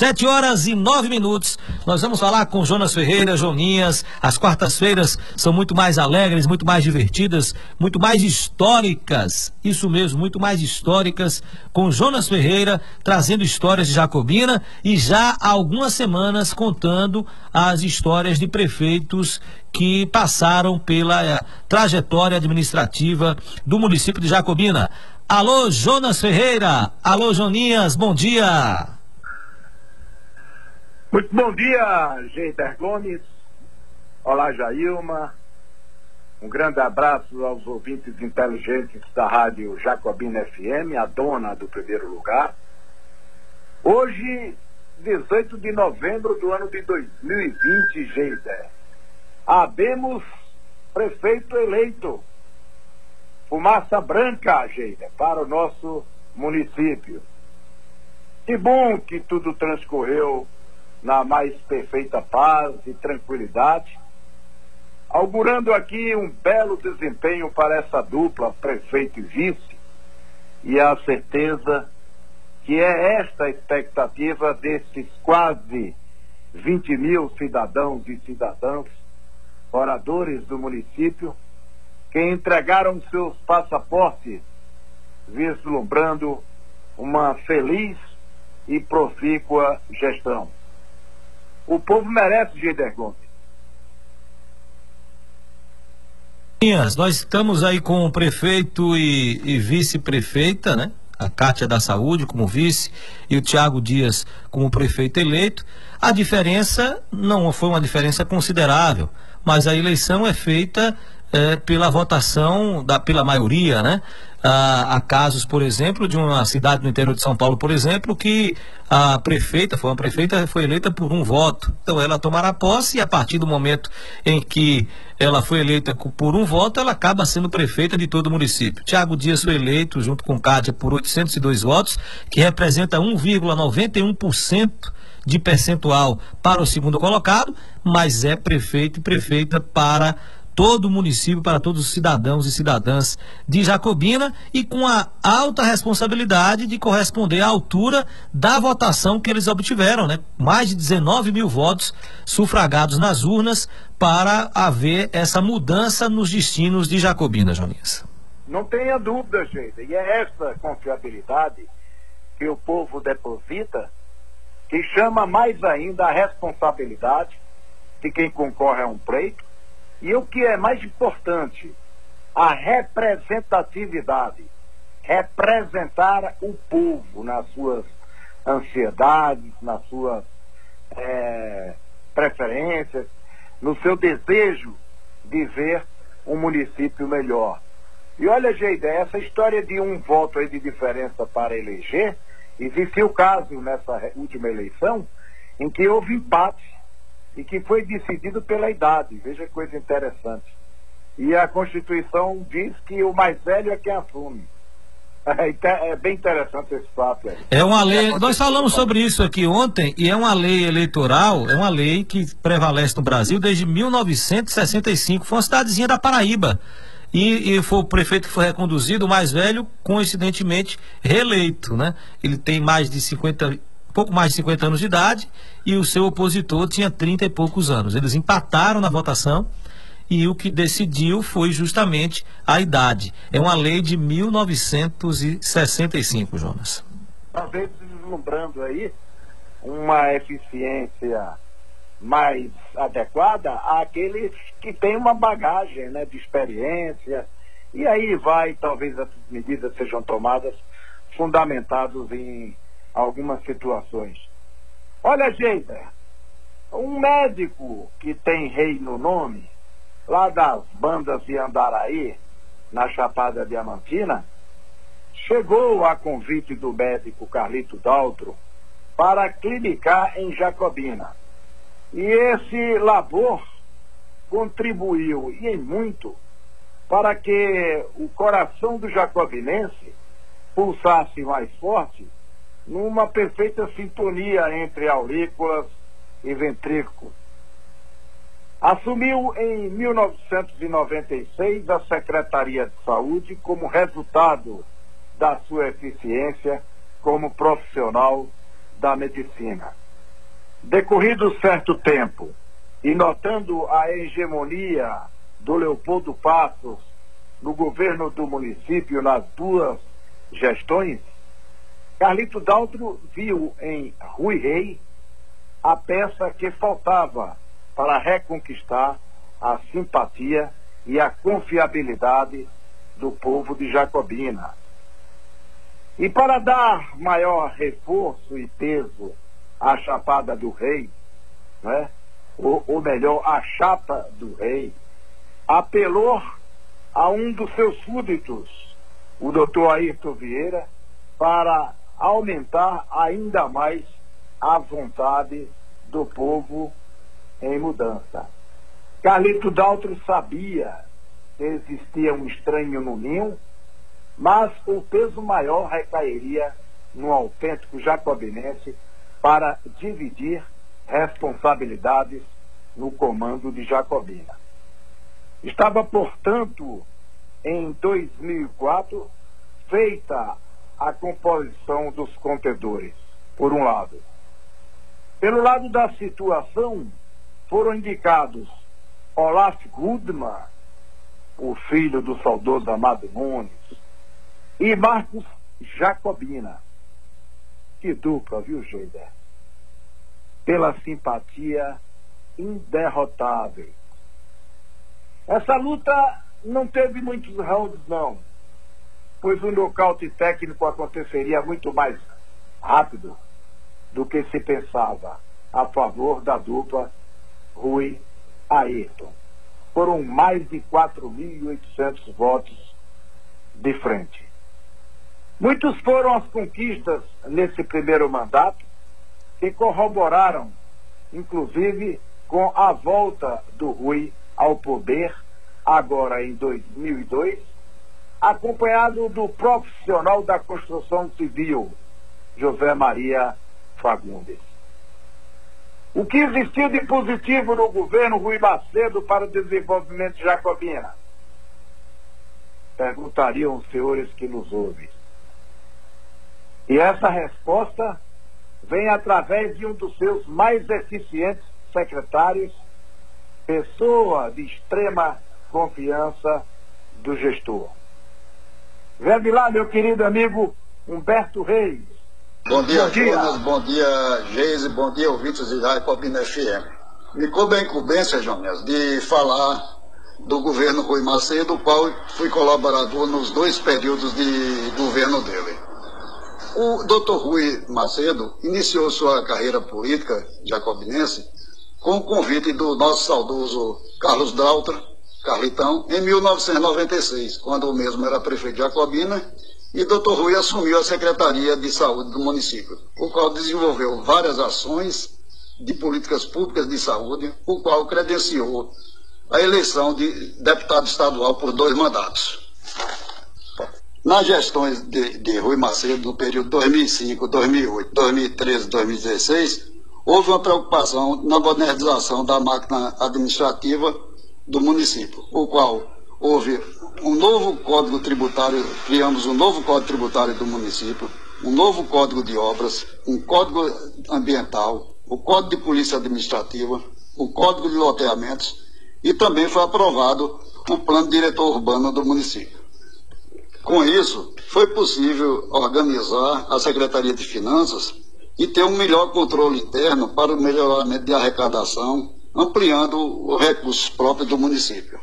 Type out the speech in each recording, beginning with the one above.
Sete horas e nove minutos. Nós vamos falar com Jonas Ferreira, Joninhas. As quartas-feiras são muito mais alegres, muito mais divertidas, muito mais históricas. Isso mesmo, muito mais históricas. Com Jonas Ferreira trazendo histórias de Jacobina e já há algumas semanas contando as histórias de prefeitos que passaram pela eh, trajetória administrativa do município de Jacobina. Alô, Jonas Ferreira. Alô, Joninhas. Bom dia. Muito bom dia, Geider Gomes. Olá, Jailma. Um grande abraço aos ouvintes inteligentes da Rádio Jacobina FM, a dona do primeiro lugar. Hoje, 18 de novembro do ano de 2020, Geider, habemos prefeito eleito. Fumaça branca, Geider, para o nosso município. Que bom que tudo transcorreu na mais perfeita paz e tranquilidade, augurando aqui um belo desempenho para essa dupla, prefeito e vice, e a certeza que é esta a expectativa desses quase 20 mil cidadãos e cidadãs, moradores do município, que entregaram seus passaportes, vislumbrando uma feliz e profícua gestão. O povo merece, Geider Gomes. Nós estamos aí com o prefeito e, e vice-prefeita, né? A Cátia da Saúde como vice e o Tiago Dias como prefeito eleito. A diferença não foi uma diferença considerável, mas a eleição é feita é, pela votação, da, pela maioria, né? Ah, há casos, por exemplo, de uma cidade no interior de São Paulo, por exemplo, que a prefeita, foi uma prefeita, foi eleita por um voto. Então ela tomará posse e a partir do momento em que ela foi eleita por um voto, ela acaba sendo prefeita de todo o município. Tiago Dias foi eleito junto com Cátia por 802 votos, que representa 1,91% de percentual para o segundo colocado, mas é prefeito e prefeita para todo o município, para todos os cidadãos e cidadãs de Jacobina e com a alta responsabilidade de corresponder à altura da votação que eles obtiveram, né? Mais de 19 mil votos sufragados nas urnas para haver essa mudança nos destinos de Jacobina, Joninhas. Não tenha dúvida, gente. E é essa confiabilidade que o povo deposita que chama mais ainda a responsabilidade de quem concorre a um pleito e o que é mais importante, a representatividade. Representar o povo nas suas ansiedades, nas suas é, preferências, no seu desejo de ver um município melhor. E olha, Geide, essa história de um voto aí de diferença para eleger, existiu caso nessa última eleição em que houve empate e que foi decidido pela idade. Veja que coisa interessante. E a Constituição diz que o mais velho é quem assume. É, é bem interessante esse fato. Aí. É uma lei. Nós falamos sobre isso aqui ontem e é uma lei eleitoral, é uma lei que prevalece no Brasil desde 1965. Foi uma cidadezinha da Paraíba. E, e, foi o prefeito que foi reconduzido, o mais velho, coincidentemente reeleito, né? Ele tem mais de 50, pouco mais de 50 anos de idade e o seu opositor tinha 30 e poucos anos. Eles empataram na votação e o que decidiu foi justamente a idade. É uma lei de 1965, Jonas. Talvez vislumbrando aí uma eficiência mais adequada àqueles que têm uma bagagem né, de experiência. E aí vai, talvez as medidas sejam tomadas fundamentados em algumas situações. Olha, Geida, um médico que tem rei no nome, lá das bandas de Andaraí, na Chapada Diamantina, chegou a convite do médico Carlito Daltro para clinicar em Jacobina. E esse labor contribuiu, e em muito, para que o coração do jacobinense pulsasse mais forte numa perfeita sintonia entre aurículas e ventrículos. Assumiu em 1996 a Secretaria de Saúde como resultado da sua eficiência como profissional da medicina. Decorrido certo tempo, e notando a hegemonia do Leopoldo Passos no governo do município nas duas gestões, Carlito Daltro viu em Rui Rei a peça que faltava para reconquistar a simpatia e a confiabilidade do povo de Jacobina. E para dar maior reforço e peso à Chapada do Rei, né? ou, ou melhor, à chapa do rei, apelou a um dos seus súditos, o doutor Ayrton Vieira, para aumentar ainda mais a vontade do povo em mudança. Carlito Daltro sabia que existia um estranho no ninho, mas o peso maior recairia no autêntico jacobinense para dividir responsabilidades no comando de Jacobina. Estava, portanto, em 2004, feita a composição dos contedores, por um lado. Pelo lado da situação, foram indicados Olaf Goodman, o filho do saudoso Amado Nunes, e Marcos Jacobina. Que dupla, viu, Geider? Pela simpatia inderrotável. Essa luta não teve muitos rounds, não, pois o nocaute técnico aconteceria muito mais rápido do que se pensava a favor da dupla Rui Ayrton. Foram mais de 4.800 votos de frente. Muitos foram as conquistas nesse primeiro mandato que corroboraram, inclusive, com a volta do Rui ao poder, agora em 2002, acompanhado do profissional da construção civil, José Maria Fagundes. O que existiu de positivo no governo Rui Macedo para o desenvolvimento de Jacobina? Perguntariam os senhores que nos ouvem. E essa resposta vem através de um dos seus mais eficientes secretários, pessoa de extrema confiança do gestor. Vem lá, meu querido amigo Humberto Reis. Bom dia, bom dia. Jonas, bom dia, Geise, bom dia, ouvintes de Rádio Cobina FM. Me coube a incumbência, Jonas, de falar do governo Rui Macedo, do qual fui colaborador nos dois períodos de governo dele. O doutor Rui Macedo iniciou sua carreira política jacobinense com o convite do nosso saudoso Carlos Daltra, Carlitão, em 1996, quando o mesmo era prefeito de Jacobina, e doutor Rui assumiu a Secretaria de Saúde do município, o qual desenvolveu várias ações de políticas públicas de saúde, o qual credenciou a eleição de deputado estadual por dois mandatos. Nas gestões de, de Rui Macedo, no período 2005, 2008, 2013, 2016, houve uma preocupação na modernização da máquina administrativa do município, o qual houve um novo código tributário, criamos um novo código tributário do município, um novo código de obras, um código ambiental, o código de polícia administrativa, o código de loteamentos e também foi aprovado um plano diretor urbano do município. Com isso, foi possível organizar a Secretaria de Finanças e ter um melhor controle interno para o melhoramento de arrecadação, ampliando os recursos próprios do município.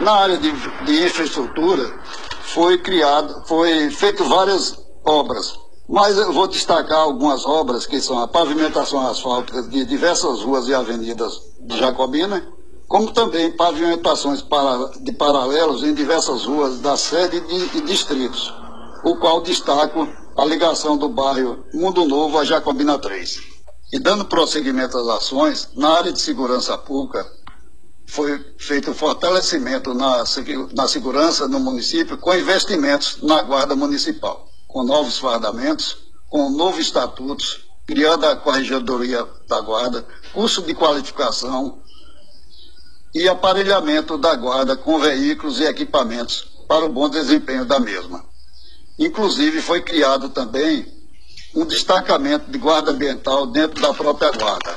Na área de, de infraestrutura, foi criado, foi feito várias obras, mas eu vou destacar algumas obras que são a pavimentação asfáltica de diversas ruas e avenidas de Jacobina, como também pavimentações de paralelos em diversas ruas da sede e distritos, o qual destaco a ligação do bairro Mundo Novo a Jacobina 3. E dando prosseguimento às ações, na área de segurança pública, foi feito um fortalecimento na, na segurança no município com investimentos na Guarda Municipal, com novos fardamentos, com um novo estatuto, criando a Corregedoria da Guarda, curso de qualificação, e aparelhamento da guarda com veículos e equipamentos para o bom desempenho da mesma. Inclusive, foi criado também um destacamento de guarda ambiental dentro da própria guarda.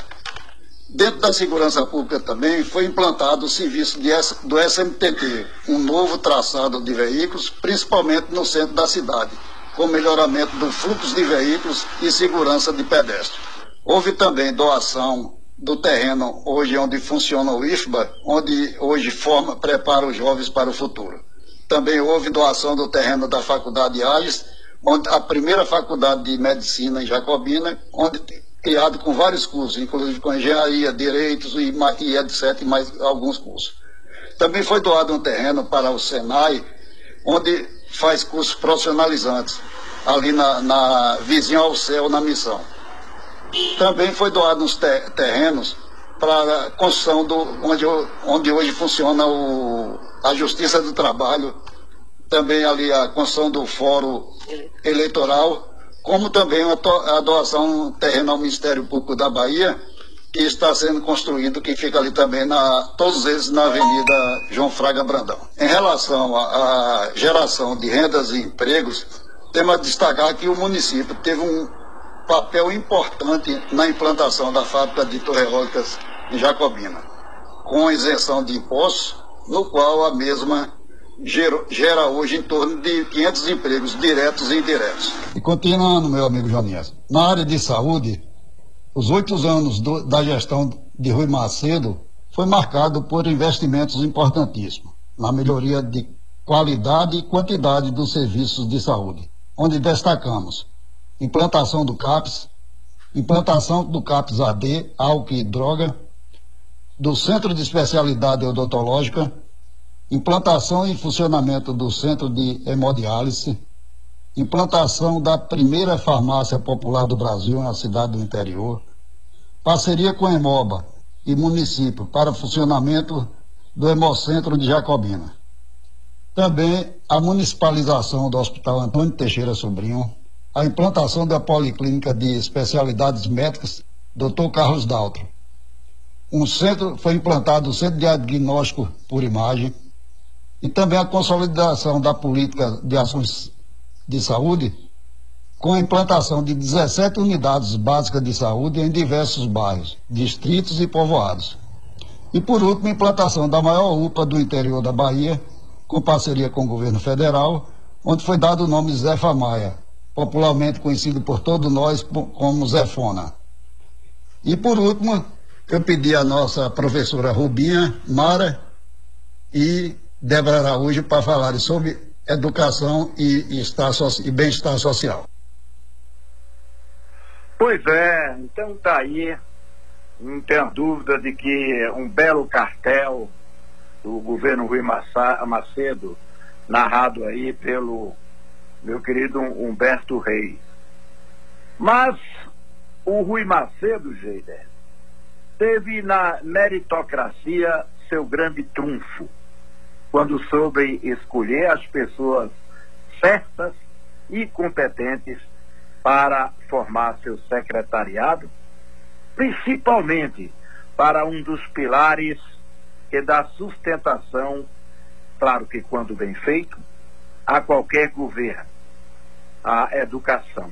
Dentro da segurança pública também foi implantado o serviço de, do SMTT, um novo traçado de veículos, principalmente no centro da cidade, com melhoramento do fluxo de veículos e segurança de pedestres. Houve também doação do terreno hoje onde funciona o IFBA, onde hoje forma, prepara os jovens para o futuro. Também houve doação do terreno da Faculdade onde a primeira faculdade de medicina em Jacobina, onde criado com vários cursos, inclusive com engenharia, direitos e, e etc, e mais alguns cursos. Também foi doado um terreno para o Senai, onde faz cursos profissionalizantes, ali na, na vizinha ao céu, na missão. Também foi doado uns terrenos para a construção do onde, onde hoje funciona o, a Justiça do Trabalho, também ali a construção do Fórum Eleitoral, como também a doação terreno ao Ministério Público da Bahia, que está sendo construído, que fica ali também, na, todos eles na Avenida João Fraga Brandão. Em relação à geração de rendas e empregos, temos a destacar que o município teve um papel importante na implantação da fábrica de torreólicas em Jacobina, com isenção de impostos, no qual a mesma gera, hoje em torno de 500 empregos diretos e indiretos. E continuando, meu amigo Jonias, na área de saúde, os oito anos do, da gestão de Rui Macedo foi marcado por investimentos importantíssimos na melhoria de qualidade e quantidade dos serviços de saúde, onde destacamos implantação do CAPS, implantação do CAPS AD, álcool e droga, do Centro de Especialidade Odontológica, implantação e funcionamento do Centro de Hemodiálise, implantação da primeira farmácia popular do Brasil na cidade do interior, parceria com a Hemoba e município para funcionamento do Hemocentro de Jacobina. Também a municipalização do Hospital Antônio Teixeira Sobrinho, a implantação da Policlínica de Especialidades Médicas Dr. Carlos Daltro. Um centro foi implantado o Centro de Diagnóstico por Imagem e também a consolidação da política de ações de saúde com a implantação de 17 unidades básicas de saúde em diversos bairros, distritos e povoados. E por último, a implantação da maior UPA do interior da Bahia, com parceria com o governo federal, onde foi dado o nome Zé Maia, popularmente conhecido por todos nós como Zefona. E por último, eu pedi à nossa professora Rubinha Mara e Débora Araújo para falarem sobre educação e, e bem-estar social. Pois é, então está aí, não tenho dúvida de que um belo cartel do governo Rui Macedo, narrado aí pelo meu querido Humberto Reis. Mas o Rui Macedo, Geider, teve na meritocracia seu grande trunfo, quando soube escolher as pessoas certas e competentes para formar seu secretariado, principalmente para um dos pilares que dá sustentação, claro que quando bem feito, a qualquer governo a educação.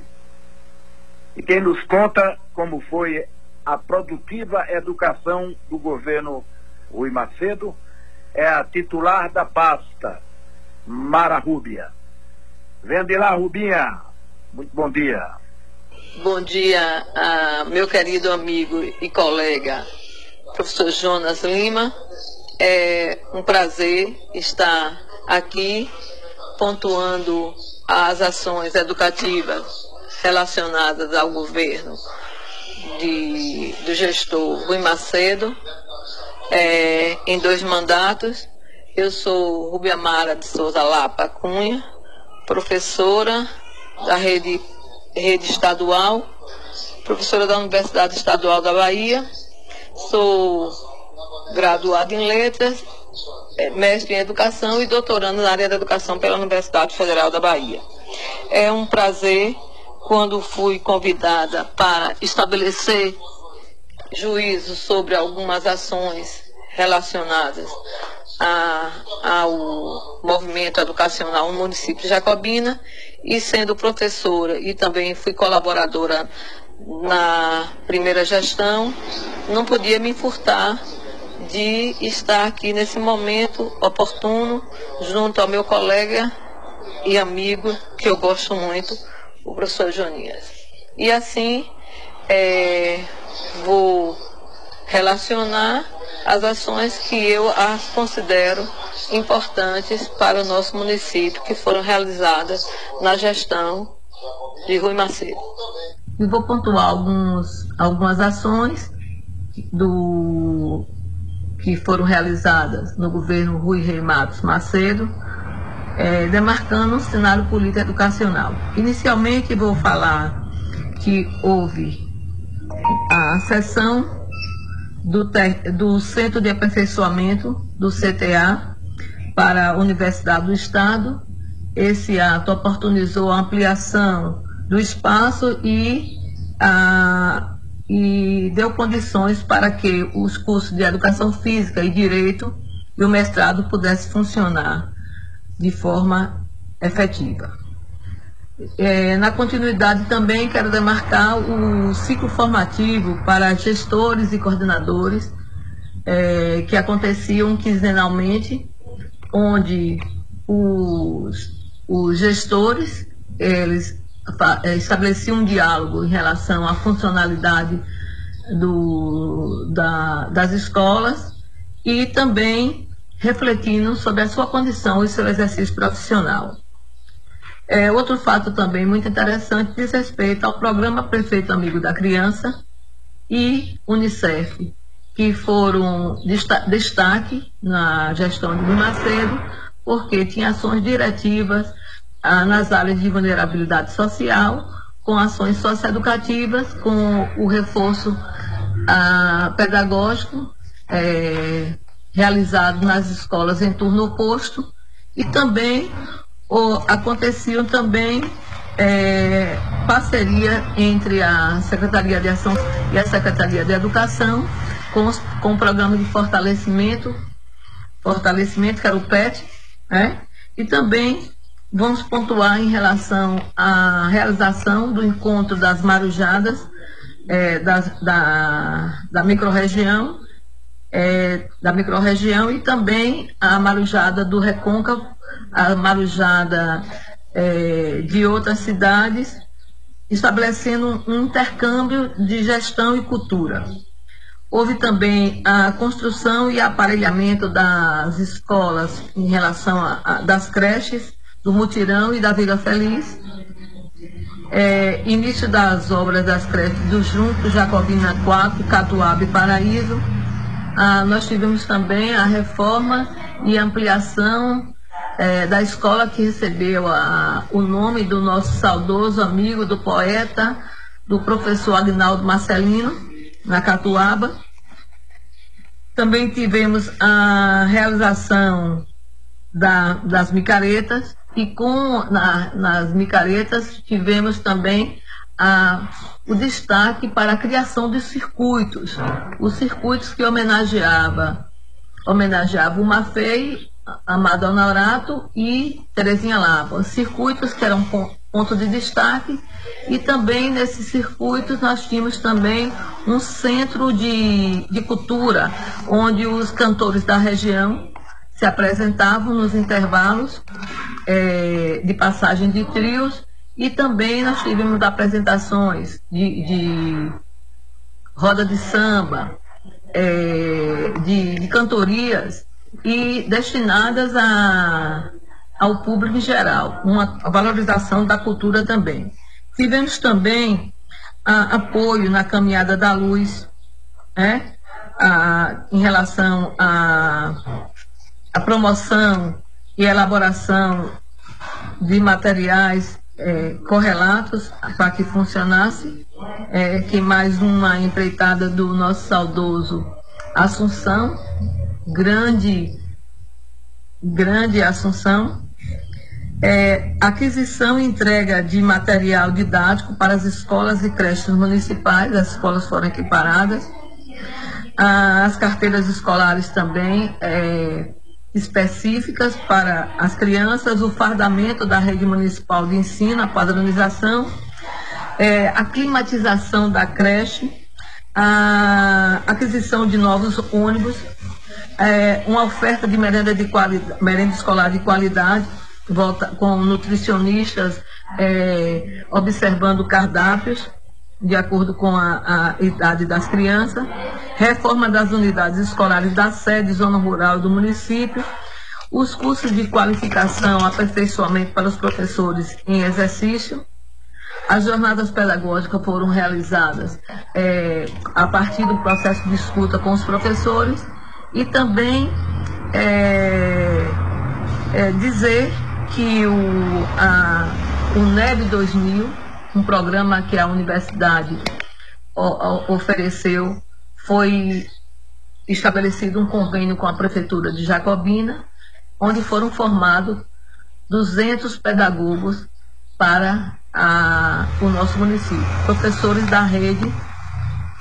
E quem nos conta como foi a produtiva educação do governo Rui Macedo é a titular da pasta, Mara Rúbia. Vende lá, Rubinha. Muito bom dia. Bom dia, meu querido amigo e colega, professor Jonas Lima. É um prazer estar aqui pontuando as ações educativas relacionadas ao governo de, do gestor Rui Macedo é, em dois mandatos. Eu sou Rubia Mara de Souza Lapa Cunha, professora da rede, rede estadual, professora da Universidade Estadual da Bahia, sou graduada em letras é, mestre em educação e doutorando na área da educação pela Universidade Federal da Bahia. É um prazer quando fui convidada para estabelecer juízo sobre algumas ações relacionadas a, ao movimento educacional no município de Jacobina e sendo professora e também fui colaboradora na primeira gestão, não podia me furtar de estar aqui nesse momento oportuno, junto ao meu colega e amigo, que eu gosto muito, o professor Jonias. E assim, é, vou relacionar as ações que eu as considero importantes para o nosso município, que foram realizadas na gestão de Rui Macedo. E vou pontuar alguns, algumas ações do, que foram realizadas no governo Rui Rei Matos Macedo, é, demarcando um cenário político educacional. Inicialmente vou falar que houve a sessão do, do Centro de Aperfeiçoamento do CTA para a Universidade do Estado. Esse ato oportunizou a ampliação do espaço e, a, e deu condições para que os cursos de Educação Física e Direito e o mestrado pudessem funcionar de forma efetiva. É, na continuidade também quero demarcar o ciclo formativo para gestores e coordenadores é, que aconteciam quinzenalmente, onde os, os gestores eles é, estabeleciam um diálogo em relação à funcionalidade do, da, das escolas e também refletindo sobre a sua condição e seu exercício profissional. É, outro fato também muito interessante diz respeito ao programa Prefeito Amigo da Criança e Unicef, que foram destaque na gestão de Macedo, porque tinha ações diretivas ah, nas áreas de vulnerabilidade social, com ações socioeducativas, com o reforço ah, pedagógico é, realizado nas escolas em turno oposto e também aconteciam também é, parceria entre a Secretaria de Ação e a Secretaria de Educação com, os, com o programa de fortalecimento, fortalecimento que era o PET, né? e também vamos pontuar em relação à realização do encontro das marujadas é, da, da microrregião, é, da microrregião e também a marujada do Recôncavo a marujada é, de outras cidades, estabelecendo um intercâmbio de gestão e cultura. Houve também a construção e aparelhamento das escolas em relação a, a das creches, do Mutirão e da Vila Feliz. É, início das obras das creches do Junto, Jacobina 4, Catuaba e Paraíso. Ah, nós tivemos também a reforma e ampliação é, da escola que recebeu a, o nome do nosso saudoso amigo, do poeta, do professor Agnaldo Marcelino, na Catuaba. Também tivemos a realização da, das micaretas e com na, nas micaretas tivemos também a, o destaque para a criação de circuitos, os circuitos que homenageava homenageava o Mafei Amado Honorato e Terezinha Lava. Circuitos que eram ponto de destaque e também nesses circuitos nós tínhamos também um centro de, de cultura, onde os cantores da região se apresentavam nos intervalos é, de passagem de trios e também nós tivemos apresentações de, de roda de samba, é, de, de cantorias e destinadas a, ao público em geral, uma valorização da cultura também. Tivemos também a, apoio na caminhada da luz, né? a, em relação à a, promoção e elaboração de materiais é, correlatos para que funcionasse, é, que mais uma empreitada do nosso saudoso Assunção, grande, grande Assunção, é, aquisição e entrega de material didático para as escolas e creches municipais, as escolas foram equiparadas, as carteiras escolares também é, específicas para as crianças, o fardamento da rede municipal de ensino, a padronização, é, a climatização da creche, a aquisição de novos ônibus, é, uma oferta de merenda, de merenda escolar de qualidade, volta, com nutricionistas é, observando cardápios de acordo com a, a, idade das crianças, reforma das unidades escolares da sede, zona rural do município, os cursos de qualificação, aperfeiçoamento para os professores em exercício, as jornadas pedagógicas foram realizadas é, a partir do processo de escuta com os professores e também é, é, dizer que o, a, o NEB 2000, um programa que a universidade o, o, ofereceu, foi estabelecido um convênio com a Prefeitura de Jacobina, onde foram formados 200 pedagogos para a, o nosso município. Professores da rede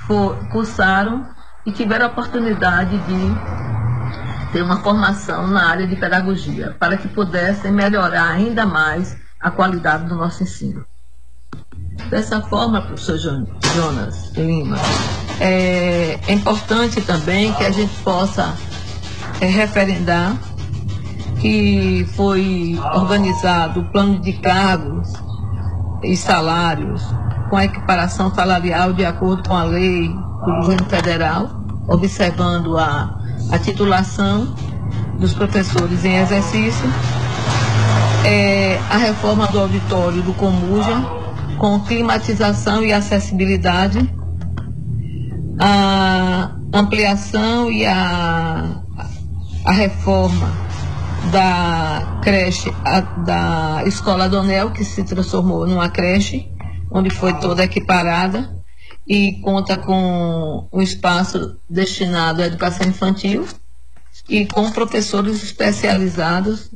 for, cursaram e tiveram a oportunidade de ter uma formação na área de pedagogia, para que pudessem melhorar ainda mais a qualidade do nosso ensino. Dessa forma, professor Jonas Lima, é, é importante também que a gente possa é, referendar que foi organizado o plano de cargos e salários com a equiparação salarial de acordo com a lei do governo federal, observando a, a titulação dos professores em exercício, é, a reforma do auditório do Comuja, com climatização e acessibilidade, a ampliação e a, a reforma da creche, a, da Escola Donel, que se transformou numa creche, onde foi toda equiparada e conta com um espaço destinado à educação infantil e com professores especializados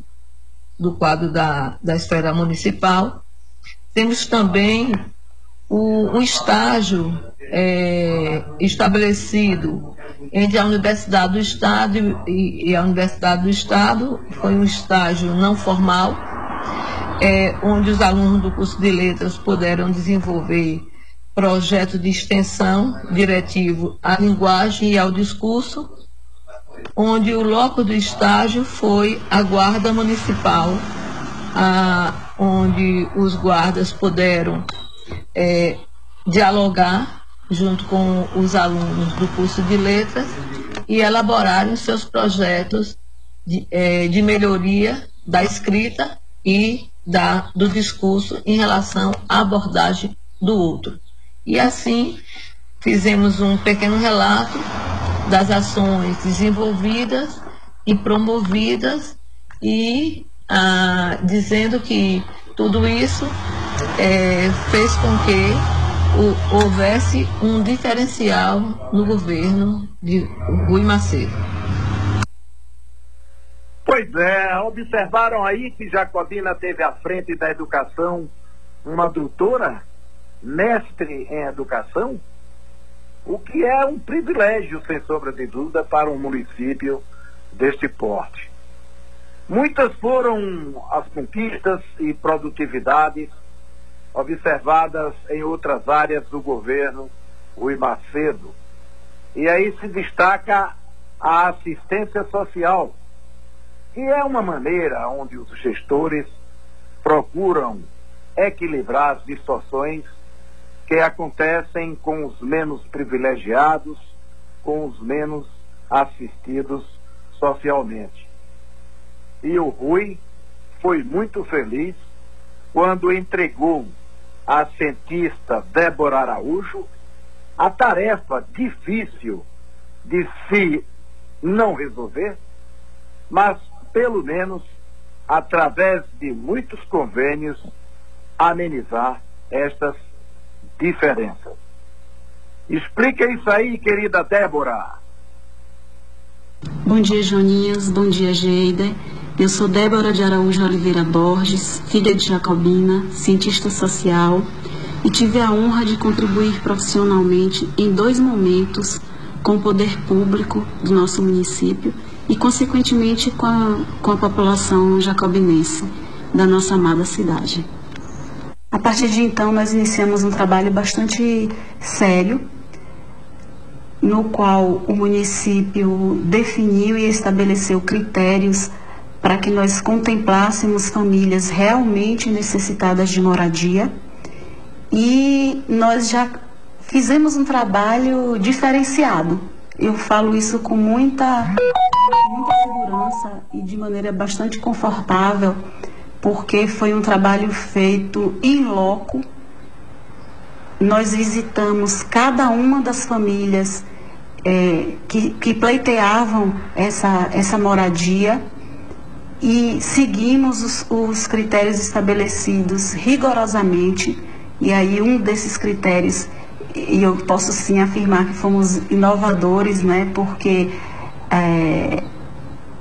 do quadro da, da esfera municipal. Temos também o, um estágio é, estabelecido entre a Universidade do Estado e, e, a Universidade do Estado. Foi um estágio não formal, é, onde os alunos do curso de letras puderam desenvolver projeto de extensão diretivo à linguagem e ao discurso, onde o loco do estágio foi a Guarda Municipal, a, onde os guardas puderam é, dialogar junto com os alunos do curso de letras e elaborarem seus projetos de, é, de melhoria da escrita e da, do discurso em relação à abordagem do outro. E assim fizemos um pequeno relato das ações desenvolvidas e promovidas e ah, dizendo que tudo isso é, fez com que o, houvesse um diferencial no governo de Rui Macedo. Pois é, observaram aí que Jacobina teve à frente da educação uma doutora mestre em educação, o que é um privilégio, sem sombra de dúvida, para um município deste porte. Muitas foram as conquistas e produtividades observadas em outras áreas do governo Rui Macedo. E aí se destaca a assistência social, que é uma maneira onde os gestores procuram equilibrar as distorções que acontecem com os menos privilegiados, com os menos assistidos socialmente. E o Rui foi muito feliz quando entregou à cientista Débora Araújo a tarefa difícil de se não resolver, mas pelo menos através de muitos convênios amenizar estas diferença. Explica isso aí, querida Débora. Bom dia, Joninhas. Bom dia, Geida. Eu sou Débora de Araújo Oliveira Borges, filha de Jacobina, cientista social, e tive a honra de contribuir profissionalmente em dois momentos com o poder público do nosso município e, consequentemente, com a, com a população jacobinense da nossa amada cidade. A partir de então, nós iniciamos um trabalho bastante sério, no qual o município definiu e estabeleceu critérios para que nós contemplássemos famílias realmente necessitadas de moradia. E nós já fizemos um trabalho diferenciado. Eu falo isso com muita, muita segurança e de maneira bastante confortável, porque foi um trabalho feito em loco. Nós visitamos cada uma das famílias é, que, que pleiteavam essa, essa moradia e seguimos os, os critérios estabelecidos rigorosamente. E aí um desses critérios, e eu posso sim afirmar que fomos inovadores, né, porque é,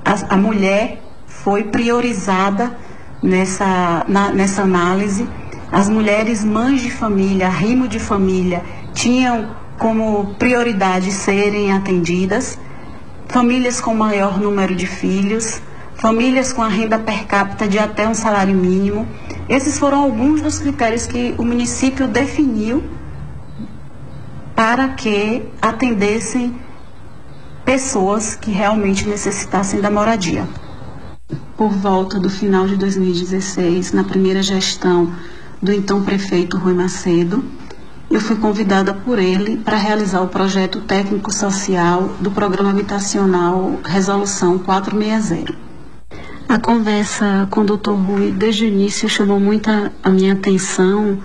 a, a mulher foi priorizada nessa, na, nessa análise. As mulheres mães de família, rimo de família, tinham como prioridade serem atendidas. Famílias com maior número de filhos, famílias com a renda per capita de até um salário mínimo. Esses foram alguns dos critérios que o município definiu para que atendessem pessoas que realmente necessitassem da moradia. Por volta do final de 2016, na primeira gestão do então prefeito Rui Macedo, eu fui convidada por ele para realizar o projeto técnico social do Programa Habitacional Resolução 460. A conversa com o Dr. Rui desde o início chamou muita a minha atenção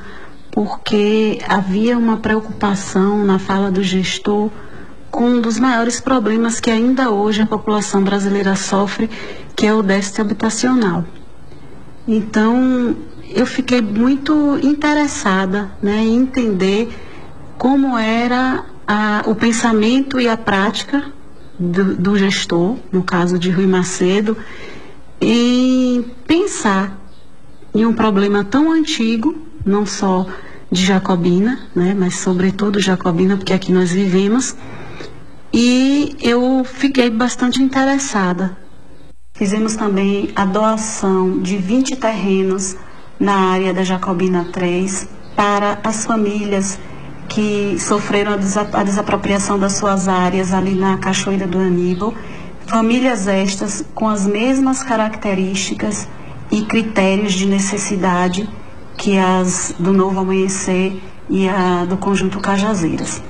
porque havia uma preocupação na fala do gestor com um dos maiores problemas que ainda hoje a população brasileira sofre, que é o déficit habitacional. Então, eu fiquei muito interessada né, em entender como era a, o pensamento e a prática do, do gestor, no caso de Rui Macedo, em pensar em um problema tão antigo, não só de Jacobina, né, mas sobretudo Jacobina, porque aqui nós vivemos, e eu fiquei bastante interessada. Fizemos também a doação de 20 terrenos na área da Jacobina 3 para as famílias que sofreram a desapropriação das suas áreas ali na Cachoeira do Aníbal Famílias estas com as mesmas características e critérios de necessidade que as do Novo Amanhecer e a do Conjunto Cajazeiras.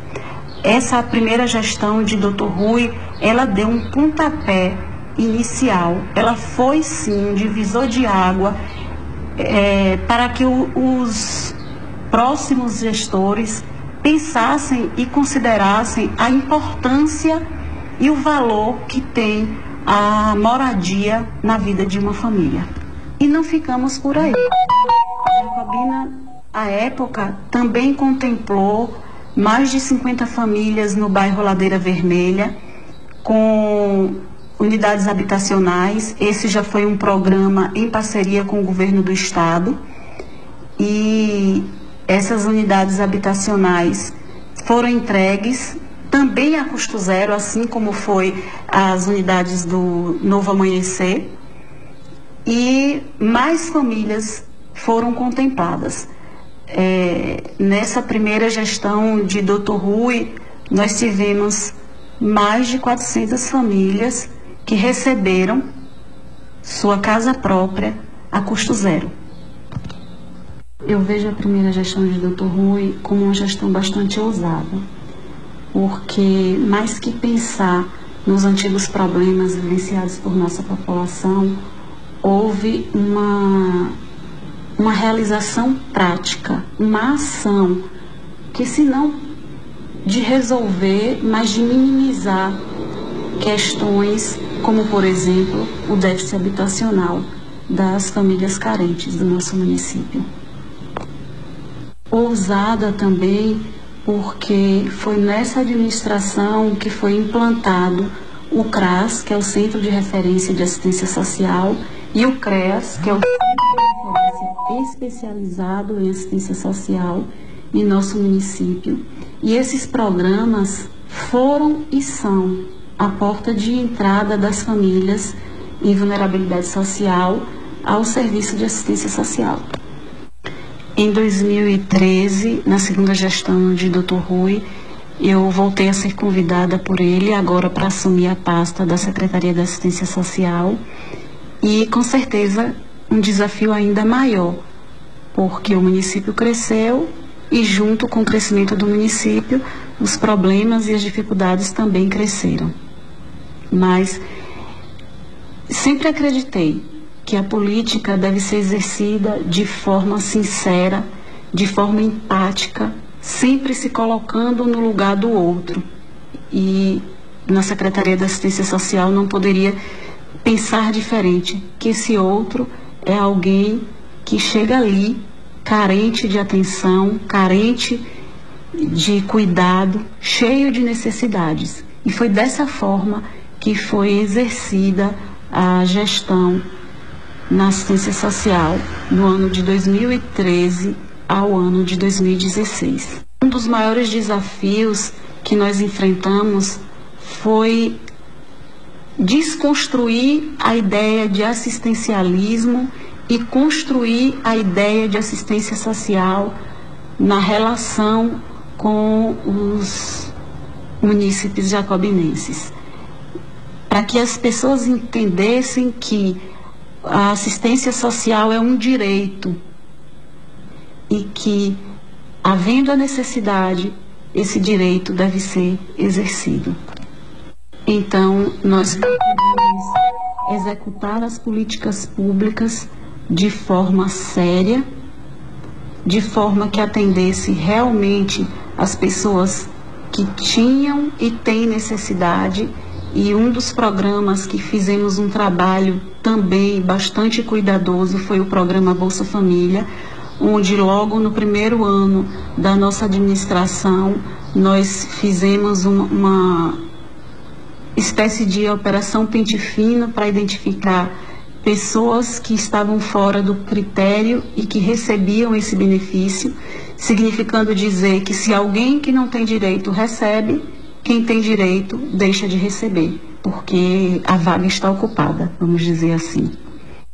Essa primeira gestão de Dr. Rui, ela deu um pontapé inicial. Ela foi sim um divisor de água é, para que o, os próximos gestores pensassem e considerassem a importância e o valor que tem a moradia na vida de uma família. E não ficamos por aí. A Jacobina, à época, também contemplou mais de 50 famílias no bairro Ladeira Vermelha, com unidades habitacionais. Esse já foi um programa em parceria com o governo do estado. E essas unidades habitacionais foram entregues também a custo zero, assim como foi as unidades do Novo Amanhecer. E mais famílias foram contempladas. É, nessa primeira gestão de Dr. Rui, nós tivemos mais de 400 famílias que receberam sua casa própria a custo zero. Eu vejo a primeira gestão de Dr. Rui como uma gestão bastante ousada porque mais que pensar nos antigos problemas vivenciados por nossa população, houve uma, uma realização prática, uma ação que, se não de resolver, mas de minimizar questões como, por exemplo, o déficit habitacional das famílias carentes do nosso município. Ousada também porque foi nessa administração que foi implantado o CRAS, que é o Centro de Referência de Assistência Social, e o CREAS, que é o Especializado em Assistência Social em nosso município. E esses programas foram e são a porta de entrada das famílias em vulnerabilidade social ao serviço de assistência social. Em 2013, na segunda gestão de Dr. Rui, eu voltei a ser convidada por ele agora para assumir a pasta da Secretaria da Assistência Social e com certeza um desafio ainda maior, porque o município cresceu e junto com o crescimento do município, os problemas e as dificuldades também cresceram. Mas sempre acreditei que a política deve ser exercida de forma sincera, de forma empática, sempre se colocando no lugar do outro. E na Secretaria da Assistência Social não poderia pensar diferente, que esse outro é alguém que chega ali carente de atenção, carente de cuidado, cheio de necessidades. E foi dessa forma que foi exercida a gestão na assistência social no ano de 2013 ao ano de 2016. Um dos maiores desafios que nós enfrentamos foi desconstruir a ideia de assistencialismo e construir a ideia de assistência social na relação com os munícipes jacobinenses. Para que as pessoas entendessem que a assistência social é um direito e que, havendo a necessidade, esse direito deve ser exercido. Então, nós podemos executar as políticas públicas de forma séria, de forma que atendesse realmente as pessoas que tinham e têm necessidade. E um dos programas que fizemos um trabalho também bastante cuidadoso foi o programa Bolsa Família, onde logo no primeiro ano da nossa administração nós fizemos uma, uma espécie de operação pente fino para identificar pessoas que estavam fora do critério e que recebiam esse benefício, significando dizer que se alguém que não tem direito recebe, quem tem direito deixa de receber, porque a vaga está ocupada, vamos dizer assim.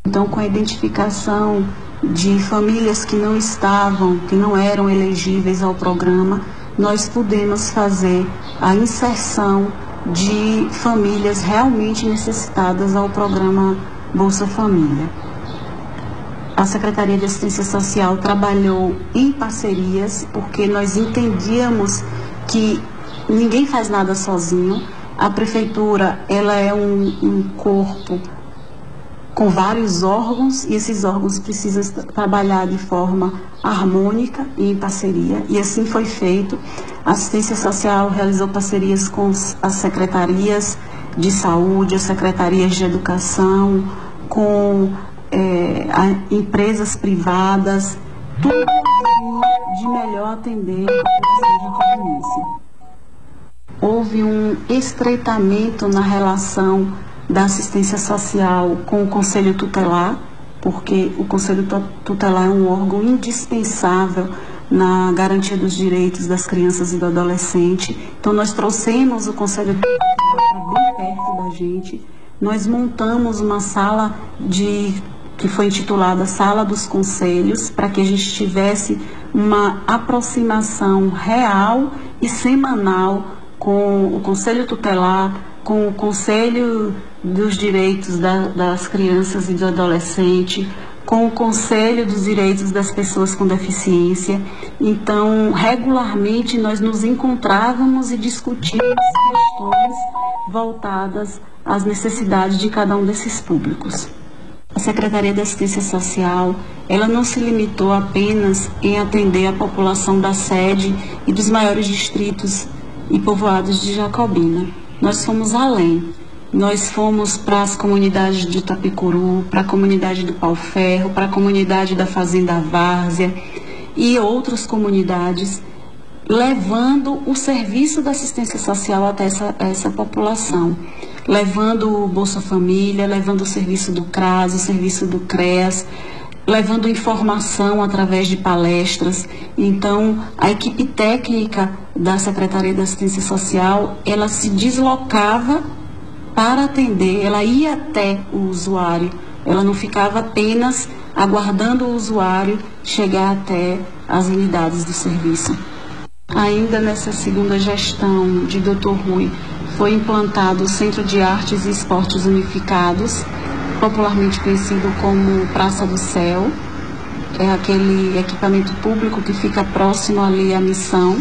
Então, com a identificação de famílias que não estavam, que não eram elegíveis ao programa, nós pudemos fazer a inserção de famílias realmente necessitadas ao programa Bolsa Família. A Secretaria de Assistência Social trabalhou em parcerias porque nós entendíamos que ninguém faz nada sozinho. A prefeitura ela é um, um corpo com vários órgãos e esses órgãos precisam trabalhar de forma harmônica e em parceria. E assim foi feito. A assistência social realizou parcerias com as secretarias de saúde, as secretarias de educação, com é, empresas privadas, tudo de melhor atender a população de houve um estreitamento na relação da assistência social com o Conselho Tutelar, porque o Conselho Tutelar é um órgão indispensável na garantia dos direitos das crianças e do adolescente. Então, nós trouxemos o Conselho Tutelar bem perto da gente. Nós montamos uma sala de que foi intitulada Sala dos Conselhos, para que a gente tivesse uma aproximação real e semanal com o Conselho Tutelar, com o Conselho dos Direitos da, das Crianças e do Adolescente, com o Conselho dos Direitos das Pessoas com Deficiência. Então, regularmente nós nos encontrávamos e discutíamos questões voltadas às necessidades de cada um desses públicos. A Secretaria de Assistência Social, ela não se limitou apenas em atender a população da sede e dos maiores distritos e povoados de Jacobina. Nós fomos além. Nós fomos para as comunidades de Itapicuru, para a comunidade do Pau Ferro, para a comunidade da Fazenda Várzea e outras comunidades, levando o serviço da assistência social até essa, essa população. Levando o Bolsa Família, levando o serviço do CRAS, o serviço do CREAS, levando informação através de palestras. Então, a equipe técnica da Secretaria da Assistência Social, ela se deslocava para atender, ela ia até o usuário, ela não ficava apenas aguardando o usuário chegar até as unidades do serviço. Ainda nessa segunda gestão de Dr. Rui, foi implantado o Centro de Artes e Esportes Unificados, popularmente conhecido como Praça do Céu. É aquele equipamento público que fica próximo ali à missão.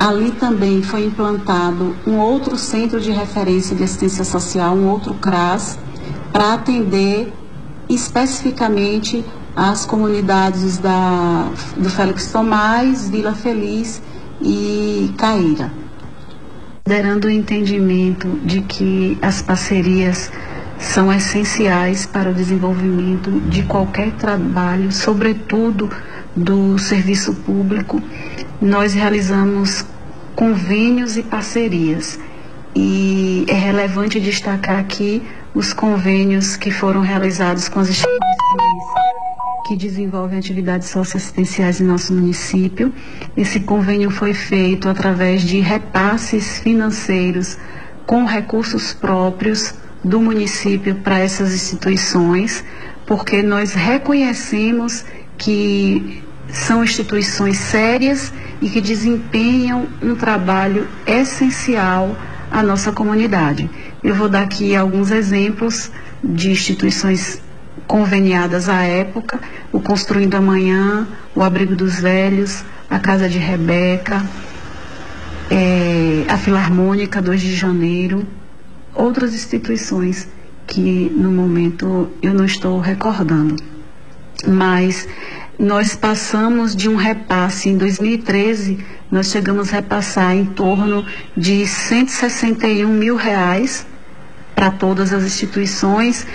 Ali também foi implantado um outro centro de referência de assistência social, um outro CRAS, para atender especificamente as comunidades da, do Félix Tomás, Vila Feliz e Caíra. Considerando o entendimento de que as parcerias são essenciais para o desenvolvimento de qualquer trabalho, sobretudo do serviço público, nós realizamos convênios e parcerias. E é relevante destacar aqui os convênios que foram realizados com as instituições que desenvolvem atividades socioassistenciais em nosso município. Esse convênio foi feito através de repasses financeiros com recursos próprios do município para essas instituições, porque nós reconhecemos que são instituições sérias e que desempenham um trabalho essencial à nossa comunidade. Eu vou dar aqui alguns exemplos de instituições conveniadas à época, o Construindo Amanhã, o Abrigo dos Velhos, a Casa de Rebeca, é, a Filarmônica 2 de Janeiro, outras instituições que no momento eu não estou recordando. Mas nós passamos de um repasse em 2013, nós chegamos a repassar em torno de 161 mil reais para todas as instituições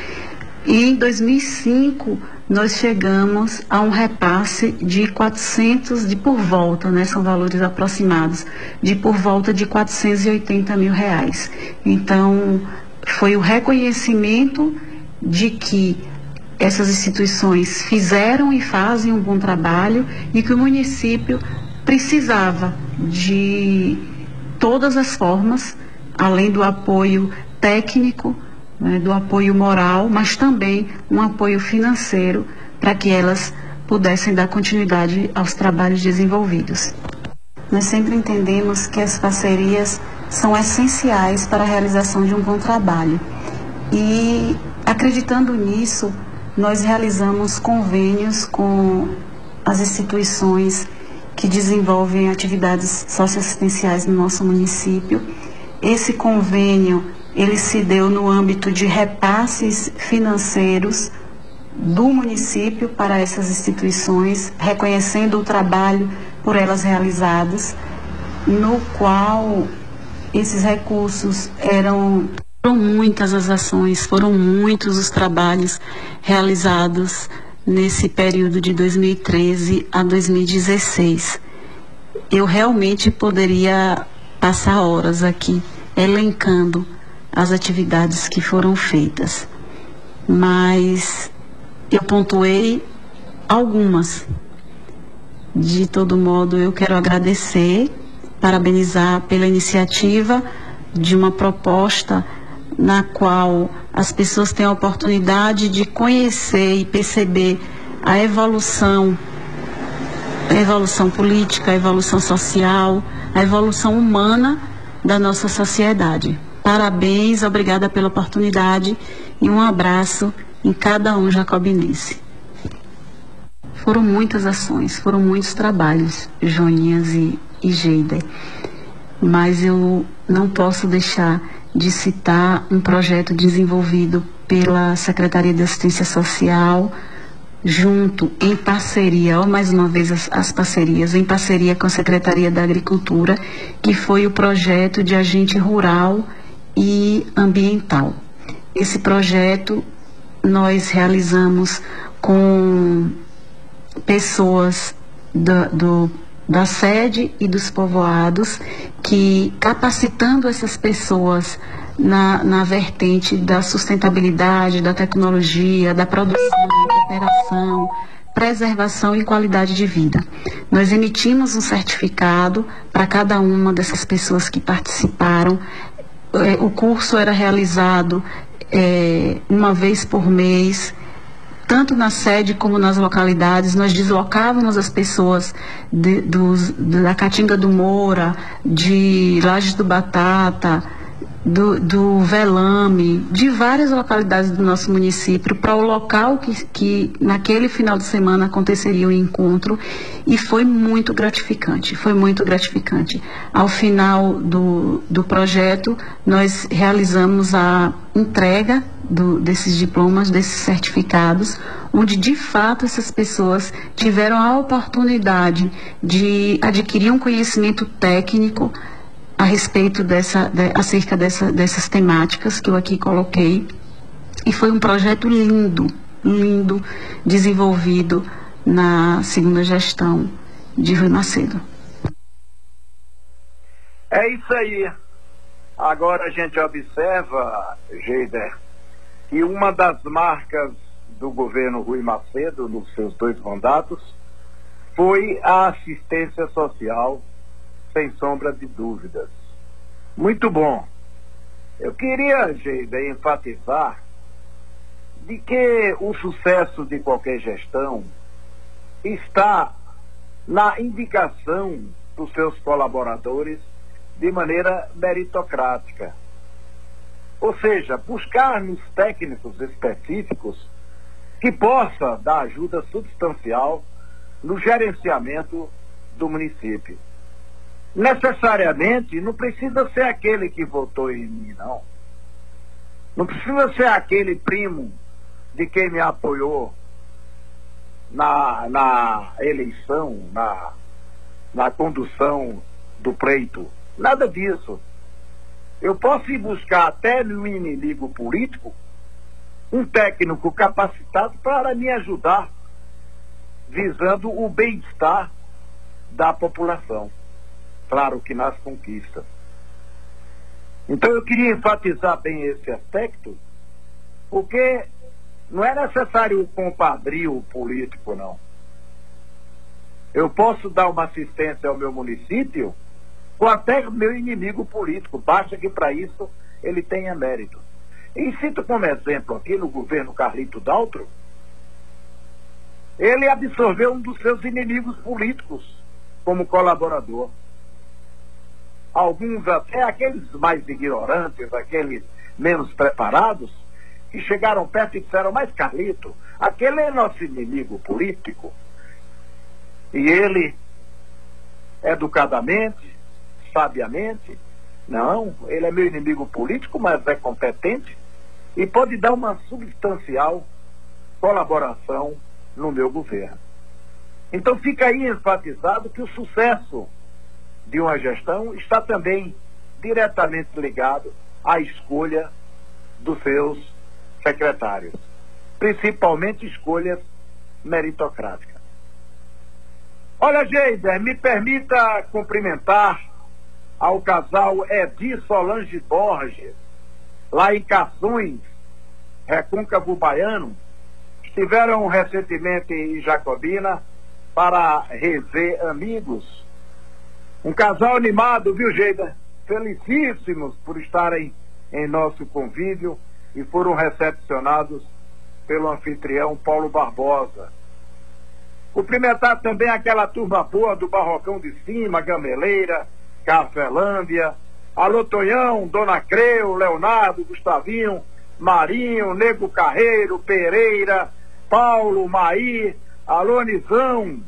e em 2005 nós chegamos a um repasse de 400, de por volta, né, são valores aproximados, de por volta de 480 mil reais. Então, foi o reconhecimento de que essas instituições fizeram e fazem um bom trabalho e que o município precisava de todas as formas, além do apoio técnico, né, do apoio moral, mas também um apoio financeiro para que elas pudessem dar continuidade aos trabalhos desenvolvidos. Nós sempre entendemos que as parcerias são essenciais para a realização de um bom trabalho. E acreditando nisso, nós realizamos convênios com as instituições que desenvolvem atividades socioassistenciais no nosso município. Esse convênio ele se deu no âmbito de repasses financeiros do município para essas instituições, reconhecendo o trabalho por elas realizadas, no qual esses recursos eram foram muitas as ações, foram muitos os trabalhos realizados nesse período de 2013 a 2016. Eu realmente poderia passar horas aqui elencando as atividades que foram feitas, mas eu pontuei algumas. De todo modo, eu quero agradecer, parabenizar pela iniciativa de uma proposta na qual as pessoas têm a oportunidade de conhecer e perceber a evolução, a evolução política, a evolução social, a evolução humana da nossa sociedade. Parabéns, obrigada pela oportunidade e um abraço em cada um jacobinice. Foram muitas ações, foram muitos trabalhos, Joninhas e, e mas eu não posso deixar de citar um projeto desenvolvido pela Secretaria de Assistência Social, junto, em parceria, ó, mais uma vez as, as, parcerias, em parceria com a Secretaria da Agricultura, que foi o projeto de agente rural e ambiental. Esse projeto nós realizamos com pessoas do, do, da sede e dos povoados, que capacitando essas pessoas na, na vertente da sustentabilidade, da tecnologia, da produção, da cooperação, preservação e qualidade de vida. Nós emitimos um certificado para cada uma dessas pessoas que participaram é, o curso era realizado é, uma vez por mês, tanto na sede como nas localidades, nós deslocávamos as pessoas de, dos, da Caatinga do Moura, de Lages do Batata, do, do Velame, de várias localidades do nosso município, para o local que, que naquele final de semana aconteceria o encontro e foi muito gratificante, foi muito gratificante. Ao final do, do projeto, nós realizamos a entrega do, desses diplomas, desses certificados, onde de fato essas pessoas tiveram a oportunidade de adquirir um conhecimento técnico a respeito dessa, de, acerca dessa, dessas temáticas que eu aqui coloquei. E foi um projeto lindo, lindo, desenvolvido na segunda gestão de Rui Macedo. É isso aí. Agora a gente observa, Geider, que uma das marcas do governo Rui Macedo, nos seus dois mandatos, foi a assistência social sem sombra de dúvidas. Muito bom. Eu queria, Geida, enfatizar de que o sucesso de qualquer gestão está na indicação dos seus colaboradores de maneira meritocrática. Ou seja, buscar nos técnicos específicos que possa dar ajuda substancial no gerenciamento do município necessariamente não precisa ser aquele que votou em mim, não. Não precisa ser aquele primo de quem me apoiou na, na eleição, na, na condução do pleito. Nada disso. Eu posso ir buscar até no inimigo político um técnico capacitado para me ajudar, visando o bem-estar da população claro que nas conquistas. Então eu queria enfatizar bem esse aspecto, porque não é necessário o compadrio político, não. Eu posso dar uma assistência ao meu município com até meu inimigo político, basta que para isso ele tenha mérito. E cito como exemplo aqui no governo Carlito Daltro, ele absorveu um dos seus inimigos políticos como colaborador alguns até aqueles mais ignorantes, aqueles menos preparados, que chegaram perto e disseram, mas Carlito, aquele é nosso inimigo político. E ele, educadamente, sabiamente, não, ele é meu inimigo político, mas é competente e pode dar uma substancial colaboração no meu governo. Então fica aí enfatizado que o sucesso de uma gestão está também diretamente ligado à escolha dos seus secretários, principalmente escolhas meritocráticas. Olha, Geider, me permita cumprimentar ao casal Edi Solange Borges, lá em Cações, Recôncavo Baiano, estiveram recentemente em Jacobina para rever amigos um casal animado, viu, Geida? Felicíssimos por estarem em nosso convívio e foram recepcionados pelo anfitrião Paulo Barbosa. Cumprimentar também aquela turma boa do Barrocão de Cima, Gameleira, Cafelândia, Alô Tonhão, Dona Creu, Leonardo, Gustavinho, Marinho, Nego Carreiro, Pereira, Paulo, Maí, Alô Nizão,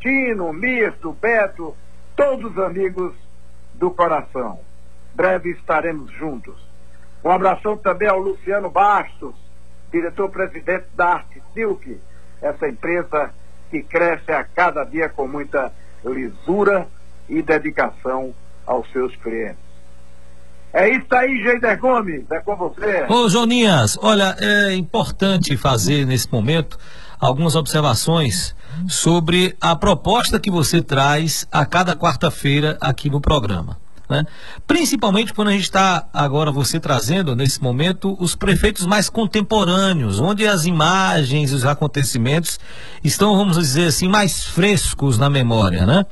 Tino, Mirto, Beto, todos amigos do coração. Breve estaremos juntos. Um abração também ao Luciano Bastos, diretor-presidente da Arte Silk, essa empresa que cresce a cada dia com muita lisura e dedicação aos seus clientes. É isso aí, Geider Gomes, é com você. Ô, Joninhas, olha, é importante fazer nesse momento algumas observações sobre a proposta que você traz a cada quarta-feira aqui no programa. Né? Principalmente quando a gente está agora você trazendo nesse momento os prefeitos mais contemporâneos, onde as imagens, os acontecimentos estão, vamos dizer assim, mais frescos na memória, né?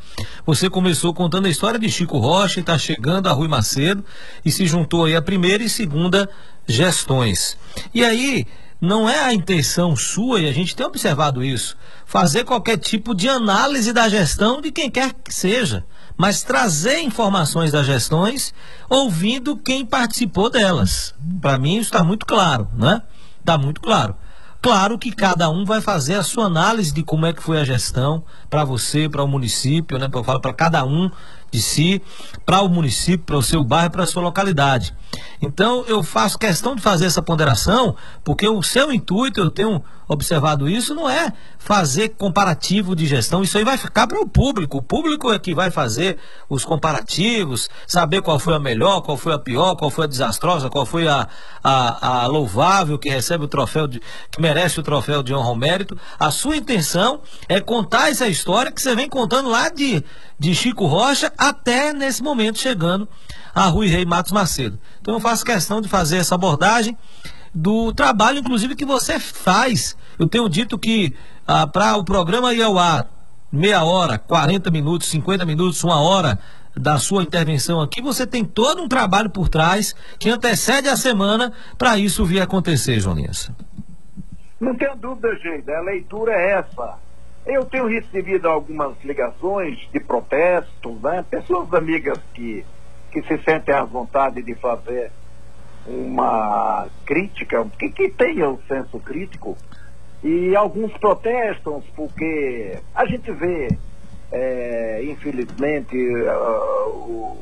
Você começou contando a história de Chico Rocha e está chegando a Rui Macedo e se juntou aí a primeira e segunda gestões. E aí não é a intenção sua, e a gente tem observado isso, fazer qualquer tipo de análise da gestão de quem quer que seja, mas trazer informações das gestões ouvindo quem participou delas. Para mim isso está muito claro, né? Está muito claro. Claro que cada um vai fazer a sua análise de como é que foi a gestão para você, para o município, né? Eu falo para cada um de si, para o município, para o seu bairro, para a sua localidade. Então eu faço questão de fazer essa ponderação, porque o seu intuito, eu tenho observado isso, não é fazer comparativo de gestão, isso aí vai ficar para o público. O público é que vai fazer os comparativos, saber qual foi a melhor, qual foi a pior, qual foi a desastrosa, qual foi a, a, a louvável que recebe o troféu, de, que merece o troféu de honra ao mérito. A sua intenção é contar essa história que você vem contando lá de, de Chico Rocha até nesse momento chegando a Rui Rei Matos Macedo. Então eu faço questão de fazer essa abordagem do trabalho, inclusive, que você faz. Eu tenho dito que ah, para o programa ir ao ar, meia hora, 40 minutos, 50 minutos, uma hora da sua intervenção aqui, você tem todo um trabalho por trás que antecede a semana para isso vir acontecer, Joninhas. Não tenho dúvida, gente, a leitura é essa. Eu tenho recebido algumas ligações de protestos, né? Pessoas amigas que que se sentem à vontade de fazer uma crítica, que, que tenha o senso crítico, e alguns protestam porque a gente vê, é, infelizmente, uh, o,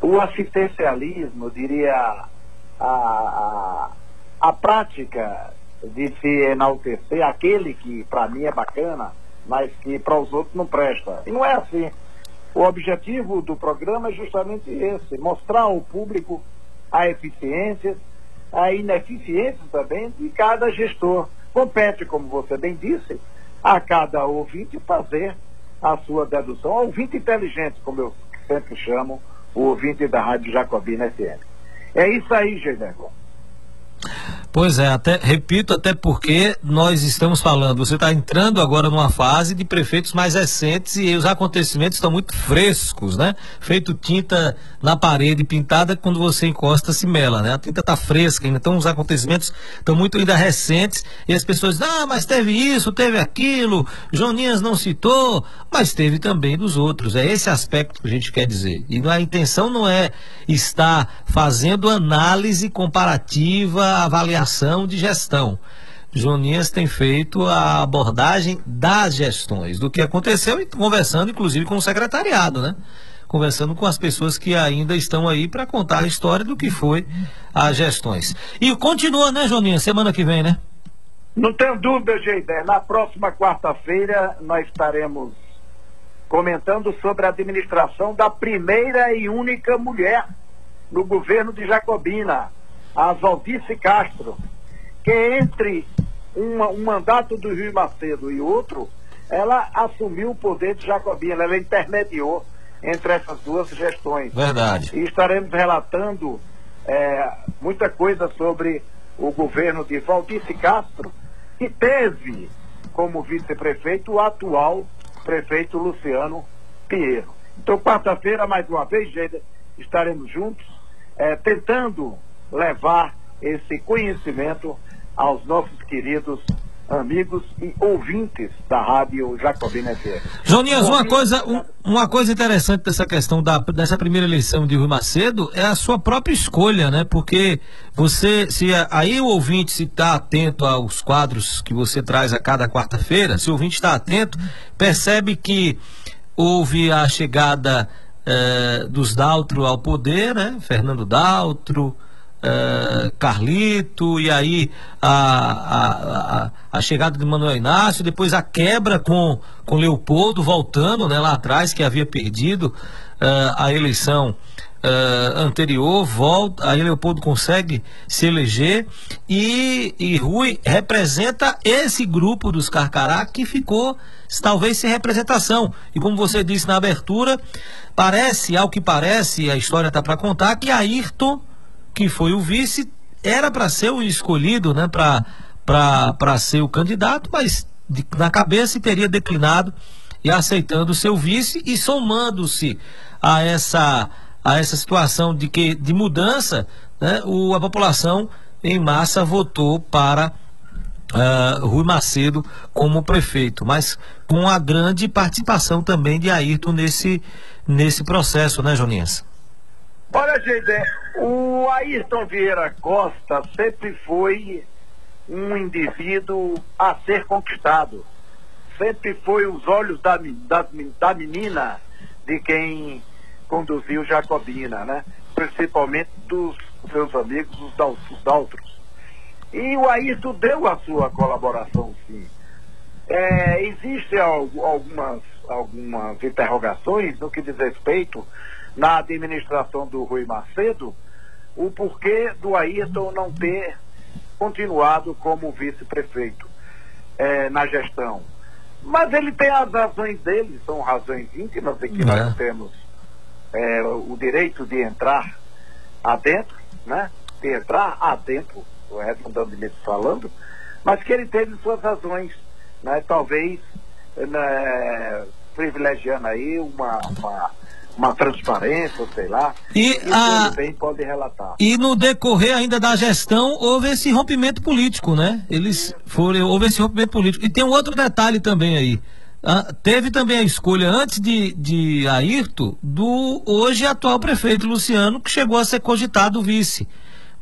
o assistencialismo, diria, a, a, a prática de se enaltecer aquele que para mim é bacana, mas que para os outros não presta. E não é assim. O objetivo do programa é justamente esse: mostrar ao público a eficiência, a ineficiência também de cada gestor. Compete, como você bem disse, a cada ouvinte fazer a sua dedução. Ouvinte inteligente, como eu sempre chamo, o ouvinte da Rádio Jacobina FM. É isso aí, Geinergon. Pois é, até repito, até porque nós estamos falando, você está entrando agora numa fase de prefeitos mais recentes e os acontecimentos estão muito frescos, né? Feito tinta na parede pintada quando você encosta se mela, né? A tinta está fresca ainda, então os acontecimentos estão muito ainda recentes e as pessoas dizem, ah, mas teve isso, teve aquilo, Joninhas não citou, mas teve também dos outros. É esse aspecto que a gente quer dizer. E a intenção não é estar fazendo análise comparativa, avaliação de gestão. Joninhas tem feito a abordagem das gestões, do que aconteceu e conversando inclusive com o secretariado, né? Conversando com as pessoas que ainda estão aí para contar a história do que foi as gestões. E continua, né, Joninhas? Semana que vem, né? Não tenho dúvida, Geider. Na próxima quarta-feira nós estaremos comentando sobre a administração da primeira e única mulher no governo de Jacobina, a Valdice Castro, que entre uma, um mandato do Rio Macedo e outro, ela assumiu o poder de Jacobina, ela intermediou entre essas duas gestões. Verdade. E estaremos relatando é, muita coisa sobre o governo de Valdice Castro, que teve como vice-prefeito o atual prefeito Luciano Pinheiro. Então, quarta-feira, mais uma vez, estaremos juntos, é, tentando levar esse conhecimento aos nossos queridos amigos e ouvintes da Rádio Jacobina FM. Joninhas, uma coisa, um, uma coisa interessante dessa questão da, dessa primeira eleição de Rui Macedo é a sua própria escolha, né? Porque você, se aí o ouvinte se está atento aos quadros que você traz a cada quarta-feira, se o ouvinte está atento, percebe que houve a chegada eh, dos Daltro ao poder, né? Fernando Daltro, Uh, Carlito, e aí a, a, a, a, chegada de Manuel Inácio, depois a quebra com, com Leopoldo voltando né, lá atrás, que havia perdido uh, a eleição uh, anterior, volta, aí Leopoldo consegue se eleger e, e Rui representa esse grupo dos Carcará que ficou talvez sem representação. E como você disse na abertura, parece, ao que parece, a história está para contar, que Ayrton que foi o vice, era para ser o escolhido, né, para ser o candidato, mas de, na cabeça teria declinado e aceitando o seu vice e somando-se a essa, a essa situação de, que, de mudança, né, o, a população em massa votou para uh, Rui Macedo como prefeito, mas com a grande participação também de Ayrton nesse, nesse processo, né, Joninhas? Olha, gente, o Ayrton Vieira Costa sempre foi um indivíduo a ser conquistado. Sempre foi os olhos da, da, da menina de quem conduziu Jacobina, né? Principalmente dos seus amigos, os, os outros. E o Ayrton deu a sua colaboração, sim. É, Existem algumas, algumas interrogações no que diz respeito na administração do Rui Macedo, o porquê do Ayrton não ter continuado como vice-prefeito é, na gestão. Mas ele tem as razões dele, são razões íntimas de que é. nós temos é, o direito de entrar adentro, né? De entrar adentro, redundamente falando, mas que ele teve suas razões, né? Talvez né, privilegiando aí uma, uma uma transparência, sei lá. E, a... pode relatar. E no decorrer ainda da gestão houve esse rompimento político, né? Eles foram, houve esse rompimento político. E tem um outro detalhe também aí. Ah, teve também a escolha antes de, de Ayrton do hoje atual prefeito Luciano, que chegou a ser cogitado vice.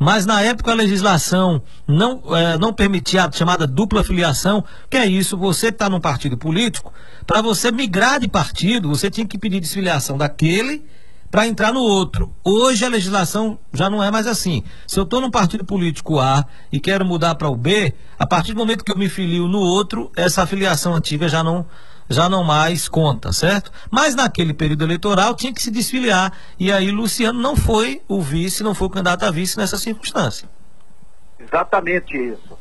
Mas na época a legislação não, é, não permitia a chamada dupla filiação, que é isso, você está num partido político, para você migrar de partido, você tinha que pedir desfiliação daquele para entrar no outro. Hoje a legislação já não é mais assim. Se eu estou num partido político A e quero mudar para o B, a partir do momento que eu me filio no outro, essa filiação antiga já não já não mais conta, certo? Mas naquele período eleitoral tinha que se desfiliar. E aí Luciano não foi o vice, não foi o candidato a vice nessa circunstância. Exatamente isso.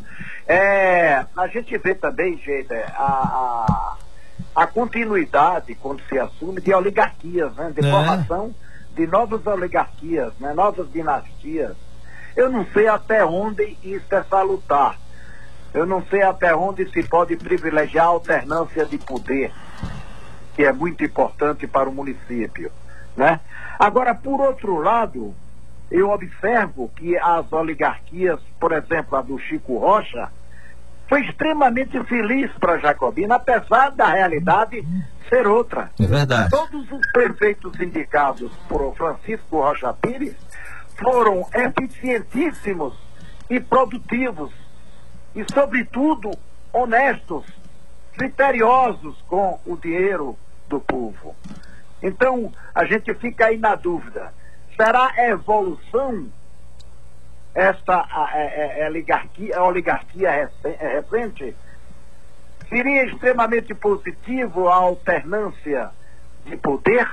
É, a gente vê também, gente, a, a, a, continuidade, quando se assume, de oligarquias, né? de é. formação de novas oligarquias, né? novas dinastias. Eu não sei até onde isso é salutar eu não sei até onde se pode privilegiar a alternância de poder, que é muito importante para o município. Né? Agora, por outro lado, eu observo que as oligarquias, por exemplo, a do Chico Rocha, foi extremamente feliz para Jacobina, apesar da realidade ser outra. É verdade. Todos os prefeitos indicados por Francisco Rocha Pires foram eficientíssimos e produtivos e, sobretudo, honestos, criteriosos com o dinheiro do povo. Então, a gente fica aí na dúvida: será evolução esta a, a, a, oligarquia, a oligarquia recente? Seria extremamente positivo a alternância de poder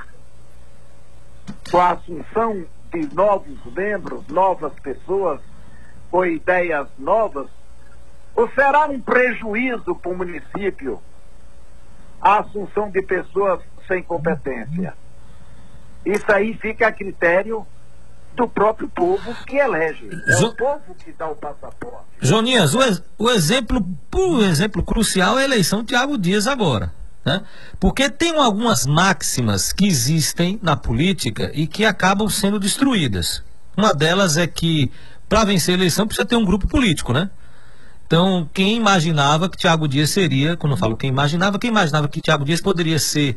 com a assunção de novos membros, novas pessoas, com ideias novas ou será um prejuízo para o município a assunção de pessoas sem competência? Isso aí fica a critério do próprio povo que elege. É jo... o povo que dá o passaporte. Joninhas, o, ex o exemplo, o exemplo crucial é a eleição de Thiago Dias agora. Né? Porque tem algumas máximas que existem na política e que acabam sendo destruídas. Uma delas é que para vencer a eleição precisa ter um grupo político, né? Então, quem imaginava que Tiago Dias seria, quando eu falo quem imaginava, quem imaginava que Tiago Dias poderia ser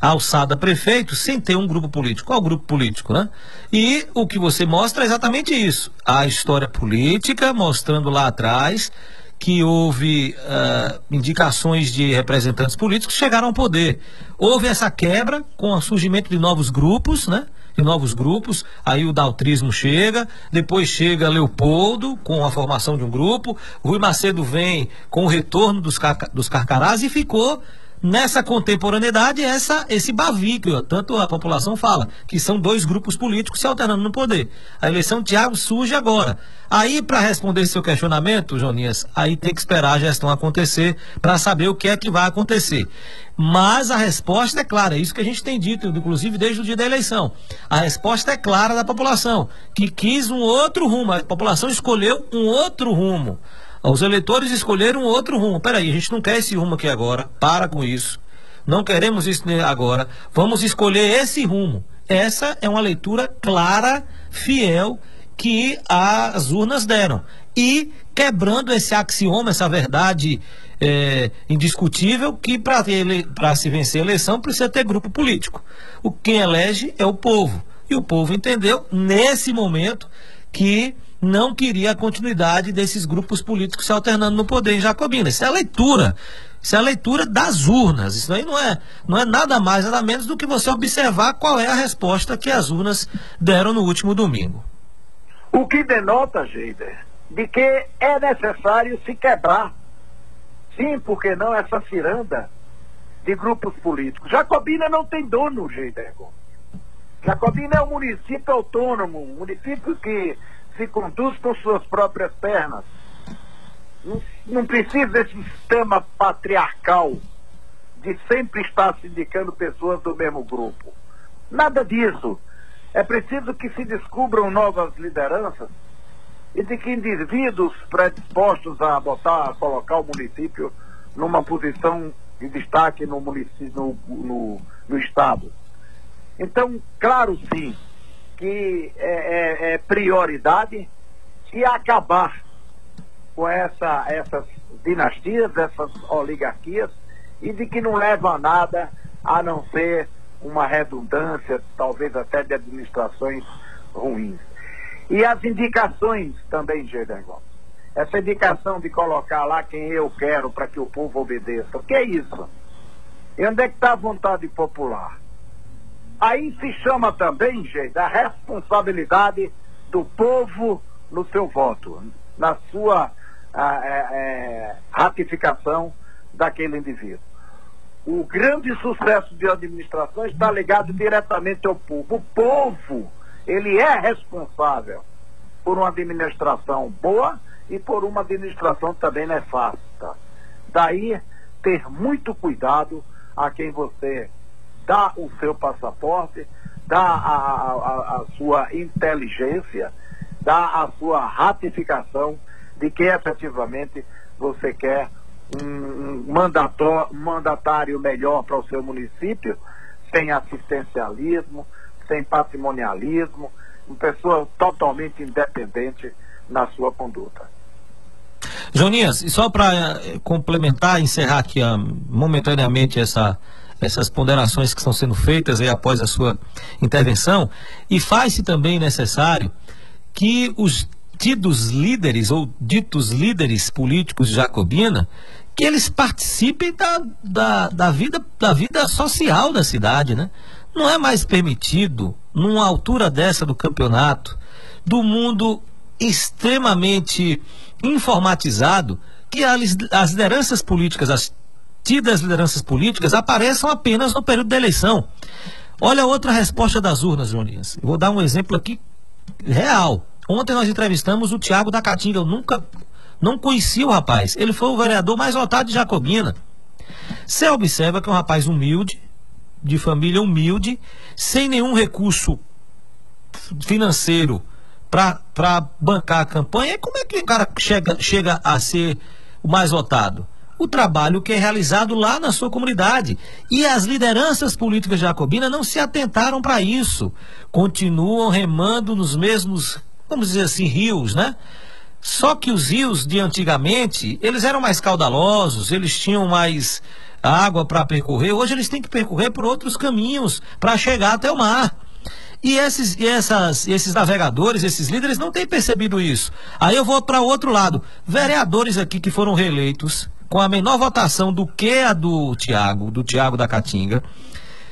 alçado a prefeito sem ter um grupo político. Qual grupo político, né? E o que você mostra é exatamente isso. A história política, mostrando lá atrás que houve uh, indicações de representantes políticos que chegaram ao poder. Houve essa quebra com o surgimento de novos grupos, né? De novos grupos, aí o daltrismo chega, depois chega Leopoldo com a formação de um grupo, Rui Macedo vem com o retorno dos, car dos carcarás e ficou nessa contemporaneidade essa esse bavi que tanto a população fala que são dois grupos políticos se alternando no poder a eleição de Tiago surge agora aí para responder seu questionamento Jonias aí tem que esperar a gestão acontecer para saber o que é que vai acontecer mas a resposta é clara, é isso que a gente tem dito, inclusive desde o dia da eleição. A resposta é clara da população, que quis um outro rumo, a população escolheu um outro rumo. Os eleitores escolheram outro rumo. Peraí, a gente não quer esse rumo aqui agora. Para com isso. Não queremos isso agora. Vamos escolher esse rumo. Essa é uma leitura clara, fiel que as urnas deram. E quebrando esse axioma, essa verdade é, indiscutível, que para se vencer a eleição precisa ter grupo político. O quem elege é o povo. E o povo entendeu, nesse momento, que não queria a continuidade desses grupos políticos se alternando no poder em Jacobina. Isso é a leitura. Isso é a leitura das urnas. Isso aí não é, não é nada mais, nada menos do que você observar qual é a resposta que as urnas deram no último domingo. O que denota, Geider, de que é necessário se quebrar. Sim, porque não essa ciranda de grupos políticos. Jacobina não tem dono, Geider. Jacobina é um município autônomo, um município que se conduz com suas próprias pernas. Não, não precisa desse sistema patriarcal de sempre estar se indicando pessoas do mesmo grupo. Nada disso. É preciso que se descubram novas lideranças e de que indivíduos predispostos a botar, a colocar o município numa posição de destaque no município, no, no, no Estado. Então, claro sim, que é, é, é prioridade se acabar com essa, essas dinastias, essas oligarquias, e de que não leva a nada a não ser uma redundância, talvez até de administrações ruins. E as indicações também, Gomes. Essa indicação de colocar lá quem eu quero para que o povo obedeça. O que é isso? E onde é que está a vontade popular? Aí se chama também, gente, a responsabilidade do povo no seu voto, na sua a, é, é, ratificação daquele indivíduo. O grande sucesso de administração está ligado diretamente ao povo. O povo, ele é responsável por uma administração boa e por uma administração também nefasta. Daí ter muito cuidado a quem você dá o seu passaporte, dá a, a, a sua inteligência, dá a sua ratificação de que efetivamente você quer um mandatário melhor para o seu município, sem assistencialismo, sem patrimonialismo, uma pessoa totalmente independente na sua conduta. Jonias, e só para eh, complementar, encerrar aqui uh, momentaneamente essa essas ponderações que estão sendo feitas aí após a sua intervenção, e faz-se também necessário que os tidos líderes ou ditos líderes políticos de Jacobina, que eles participem da, da, da, vida, da vida social da cidade, né? Não é mais permitido, numa altura dessa do campeonato, do mundo extremamente informatizado, que as, as lideranças políticas, as tidas lideranças políticas apareçam apenas no período da eleição. Olha outra resposta das urnas, Joninhas. Vou dar um exemplo aqui real. Ontem nós entrevistamos o Tiago da Caatinga. Eu nunca, não conhecia o rapaz. Ele foi o vereador mais votado de Jacobina. Você observa que é um rapaz humilde, de família humilde, sem nenhum recurso financeiro para bancar a campanha. E como é que o cara chega, chega a ser o mais votado? O trabalho que é realizado lá na sua comunidade. E as lideranças políticas jacobinas não se atentaram para isso. Continuam remando nos mesmos, vamos dizer assim, rios, né? Só que os rios de antigamente, eles eram mais caudalosos, eles tinham mais água para percorrer. Hoje eles têm que percorrer por outros caminhos para chegar até o mar. E esses, e essas, esses navegadores, esses líderes não têm percebido isso. Aí eu vou para outro lado. Vereadores aqui que foram reeleitos, com a menor votação do que a do Tiago, do Tiago da Caatinga,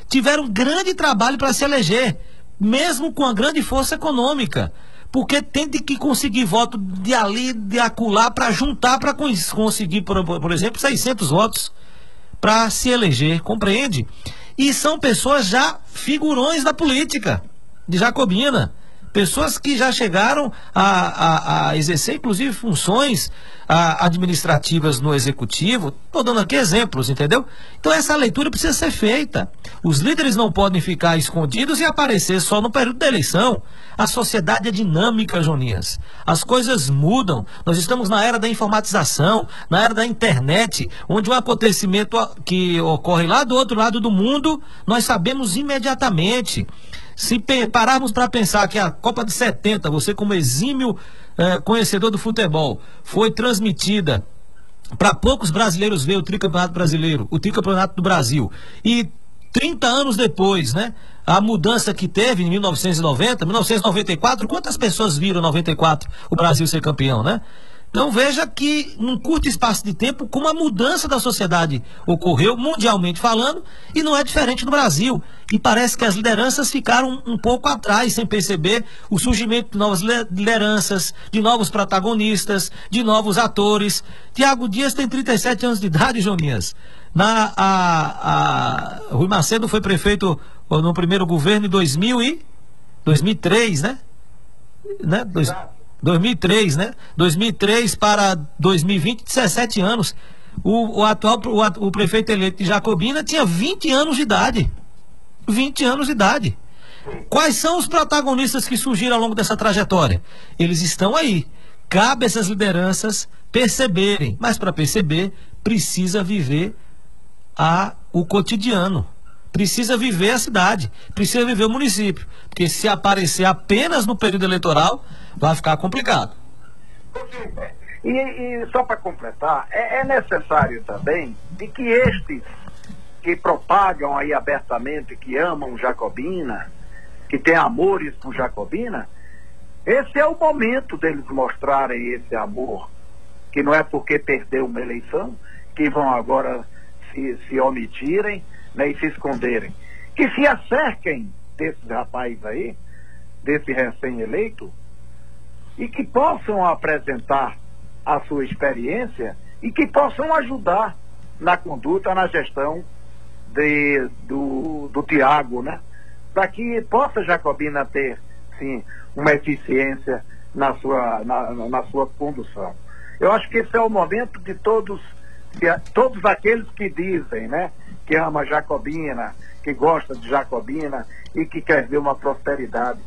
tiveram grande trabalho para se eleger, mesmo com a grande força econômica. Porque tem que conseguir voto de ali, de acular, para juntar, para conseguir, por, por exemplo, 600 votos para se eleger, compreende? E são pessoas já figurões da política, de Jacobina. Pessoas que já chegaram a, a, a exercer, inclusive, funções a, administrativas no executivo. Estou dando aqui exemplos, entendeu? Então, essa leitura precisa ser feita. Os líderes não podem ficar escondidos e aparecer só no período da eleição. A sociedade é dinâmica, Jonias. As coisas mudam. Nós estamos na era da informatização, na era da internet, onde um acontecimento que ocorre lá do outro lado do mundo, nós sabemos imediatamente. Se pararmos para pensar que a Copa de 70, você como exímio eh, conhecedor do futebol, foi transmitida para poucos brasileiros ver o tricampeonato brasileiro, o tricampeonato do Brasil. E 30 anos depois, né? A mudança que teve em 1990, 1994, quantas pessoas viram 94 o Brasil ser campeão, né? Então veja que num curto espaço de tempo, como a mudança da sociedade ocorreu, mundialmente falando, e não é diferente no Brasil. E parece que as lideranças ficaram um pouco atrás, sem perceber o surgimento de novas lideranças, de novos protagonistas, de novos atores. Tiago Dias tem 37 anos de idade, Joninhas. Na, a, a, Rui Macedo foi prefeito no primeiro governo em 2000 e 2003, né? né? Dois, 2003, né? 2003 para 2020, 17 anos. O, o atual o, o prefeito eleito de Jacobina tinha 20 anos de idade. 20 anos de idade. Quais são os protagonistas que surgiram ao longo dessa trajetória? Eles estão aí. Cabe essas lideranças perceberem, mas para perceber, precisa viver a, o cotidiano. Precisa viver a cidade, precisa viver o município. Porque se aparecer apenas no período eleitoral, vai ficar complicado. E, e só para completar, é, é necessário também de que estes que propagam aí abertamente, que amam Jacobina, que têm amores por Jacobina, esse é o momento deles mostrarem esse amor, que não é porque perdeu uma eleição que vão agora se, se omitirem né, e se esconderem. Que se acerquem desses rapazes aí, desse recém-eleito, e que possam apresentar a sua experiência e que possam ajudar na conduta, na gestão de, do, do Tiago, né? Para que possa Jacobina ter, sim, uma eficiência na sua, na, na sua condução. Eu acho que esse é o momento de todos, todos aqueles que dizem, né? Que ama Jacobina, que gosta de Jacobina e que quer ver uma prosperidade,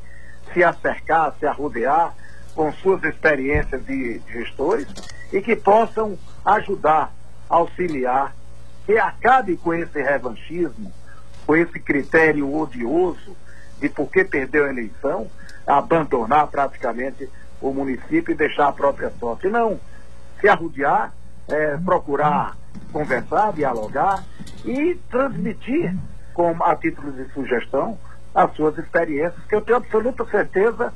se acercar, se arrodear com suas experiências de gestores e que possam ajudar, auxiliar, que acabe com esse revanchismo, com esse critério odioso de por que perdeu a eleição, abandonar praticamente o município e deixar a própria sorte. Não, se arrodear, é, procurar conversar, dialogar e transmitir, com, a título de sugestão, as suas experiências, que eu tenho absoluta certeza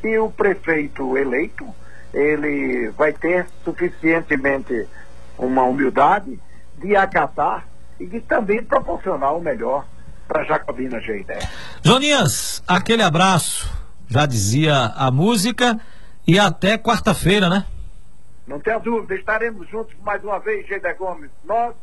que o prefeito eleito ele vai ter suficientemente uma humildade de acatar e de também proporcionar o melhor para Jacobina Geidé. Joninhas, aquele abraço, já dizia a música, e até quarta-feira, né? Não tenha dúvida, estaremos juntos mais uma vez, Geidé Gomes. Nós,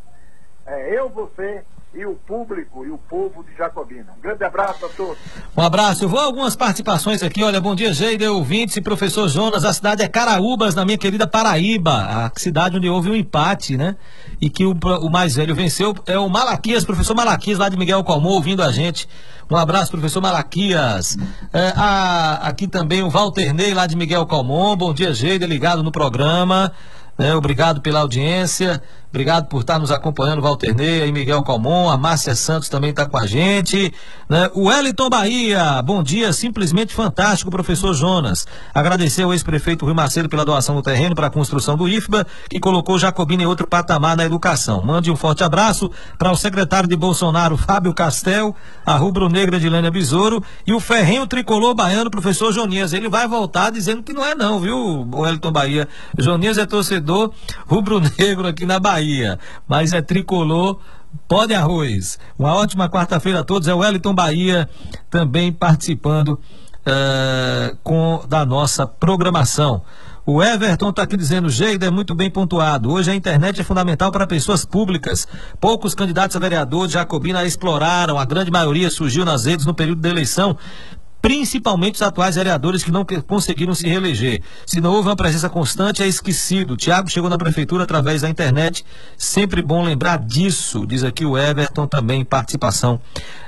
é, eu, você e o público e o povo de Jacobina. Um grande abraço a todos. Um abraço. Eu vou a algumas participações aqui. Olha, bom dia, Geide, ouvintes e professor Jonas. A cidade é Caraúbas, na minha querida Paraíba, a cidade onde houve um empate, né? E que o, o mais velho venceu é o Malaquias, professor Malaquias, lá de Miguel Calmon, ouvindo a gente. Um abraço, professor Malaquias. É, a, aqui também o Walter Ney, lá de Miguel Calmon. Bom dia, Geide, ligado no programa. É, obrigado pela audiência. Obrigado por estar nos acompanhando, Walter Ney, Miguel Calmon, a Márcia Santos também está com a gente. Né? O Wellington Bahia, bom dia, simplesmente fantástico, professor Jonas. Agradecer ao ex-prefeito Rui Macedo pela doação do terreno para a construção do IFBA, que colocou Jacobina em outro patamar na educação. Mande um forte abraço para o secretário de Bolsonaro, Fábio Castel, a rubro-negra de Lênia Besouro e o ferrenho tricolor baiano, professor Jonias. Ele vai voltar dizendo que não é não, viu, Wellington Bahia? Jonias é torcedor rubro-negro aqui na Bahia. Bahia, mas é tricolor. Pode arroz. Uma ótima quarta-feira a todos. É o Wellington Bahia também participando uh, com da nossa programação. O Everton está aqui dizendo, Geida é muito bem pontuado. Hoje a internet é fundamental para pessoas públicas. Poucos candidatos a vereador de Jacobina exploraram, a grande maioria surgiu nas redes no período da eleição principalmente os atuais vereadores que não conseguiram se reeleger. Se não houve uma presença constante, é esquecido. Tiago chegou na prefeitura através da internet. Sempre bom lembrar disso, diz aqui o Everton, também participação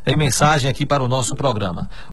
em mensagem aqui para o nosso programa.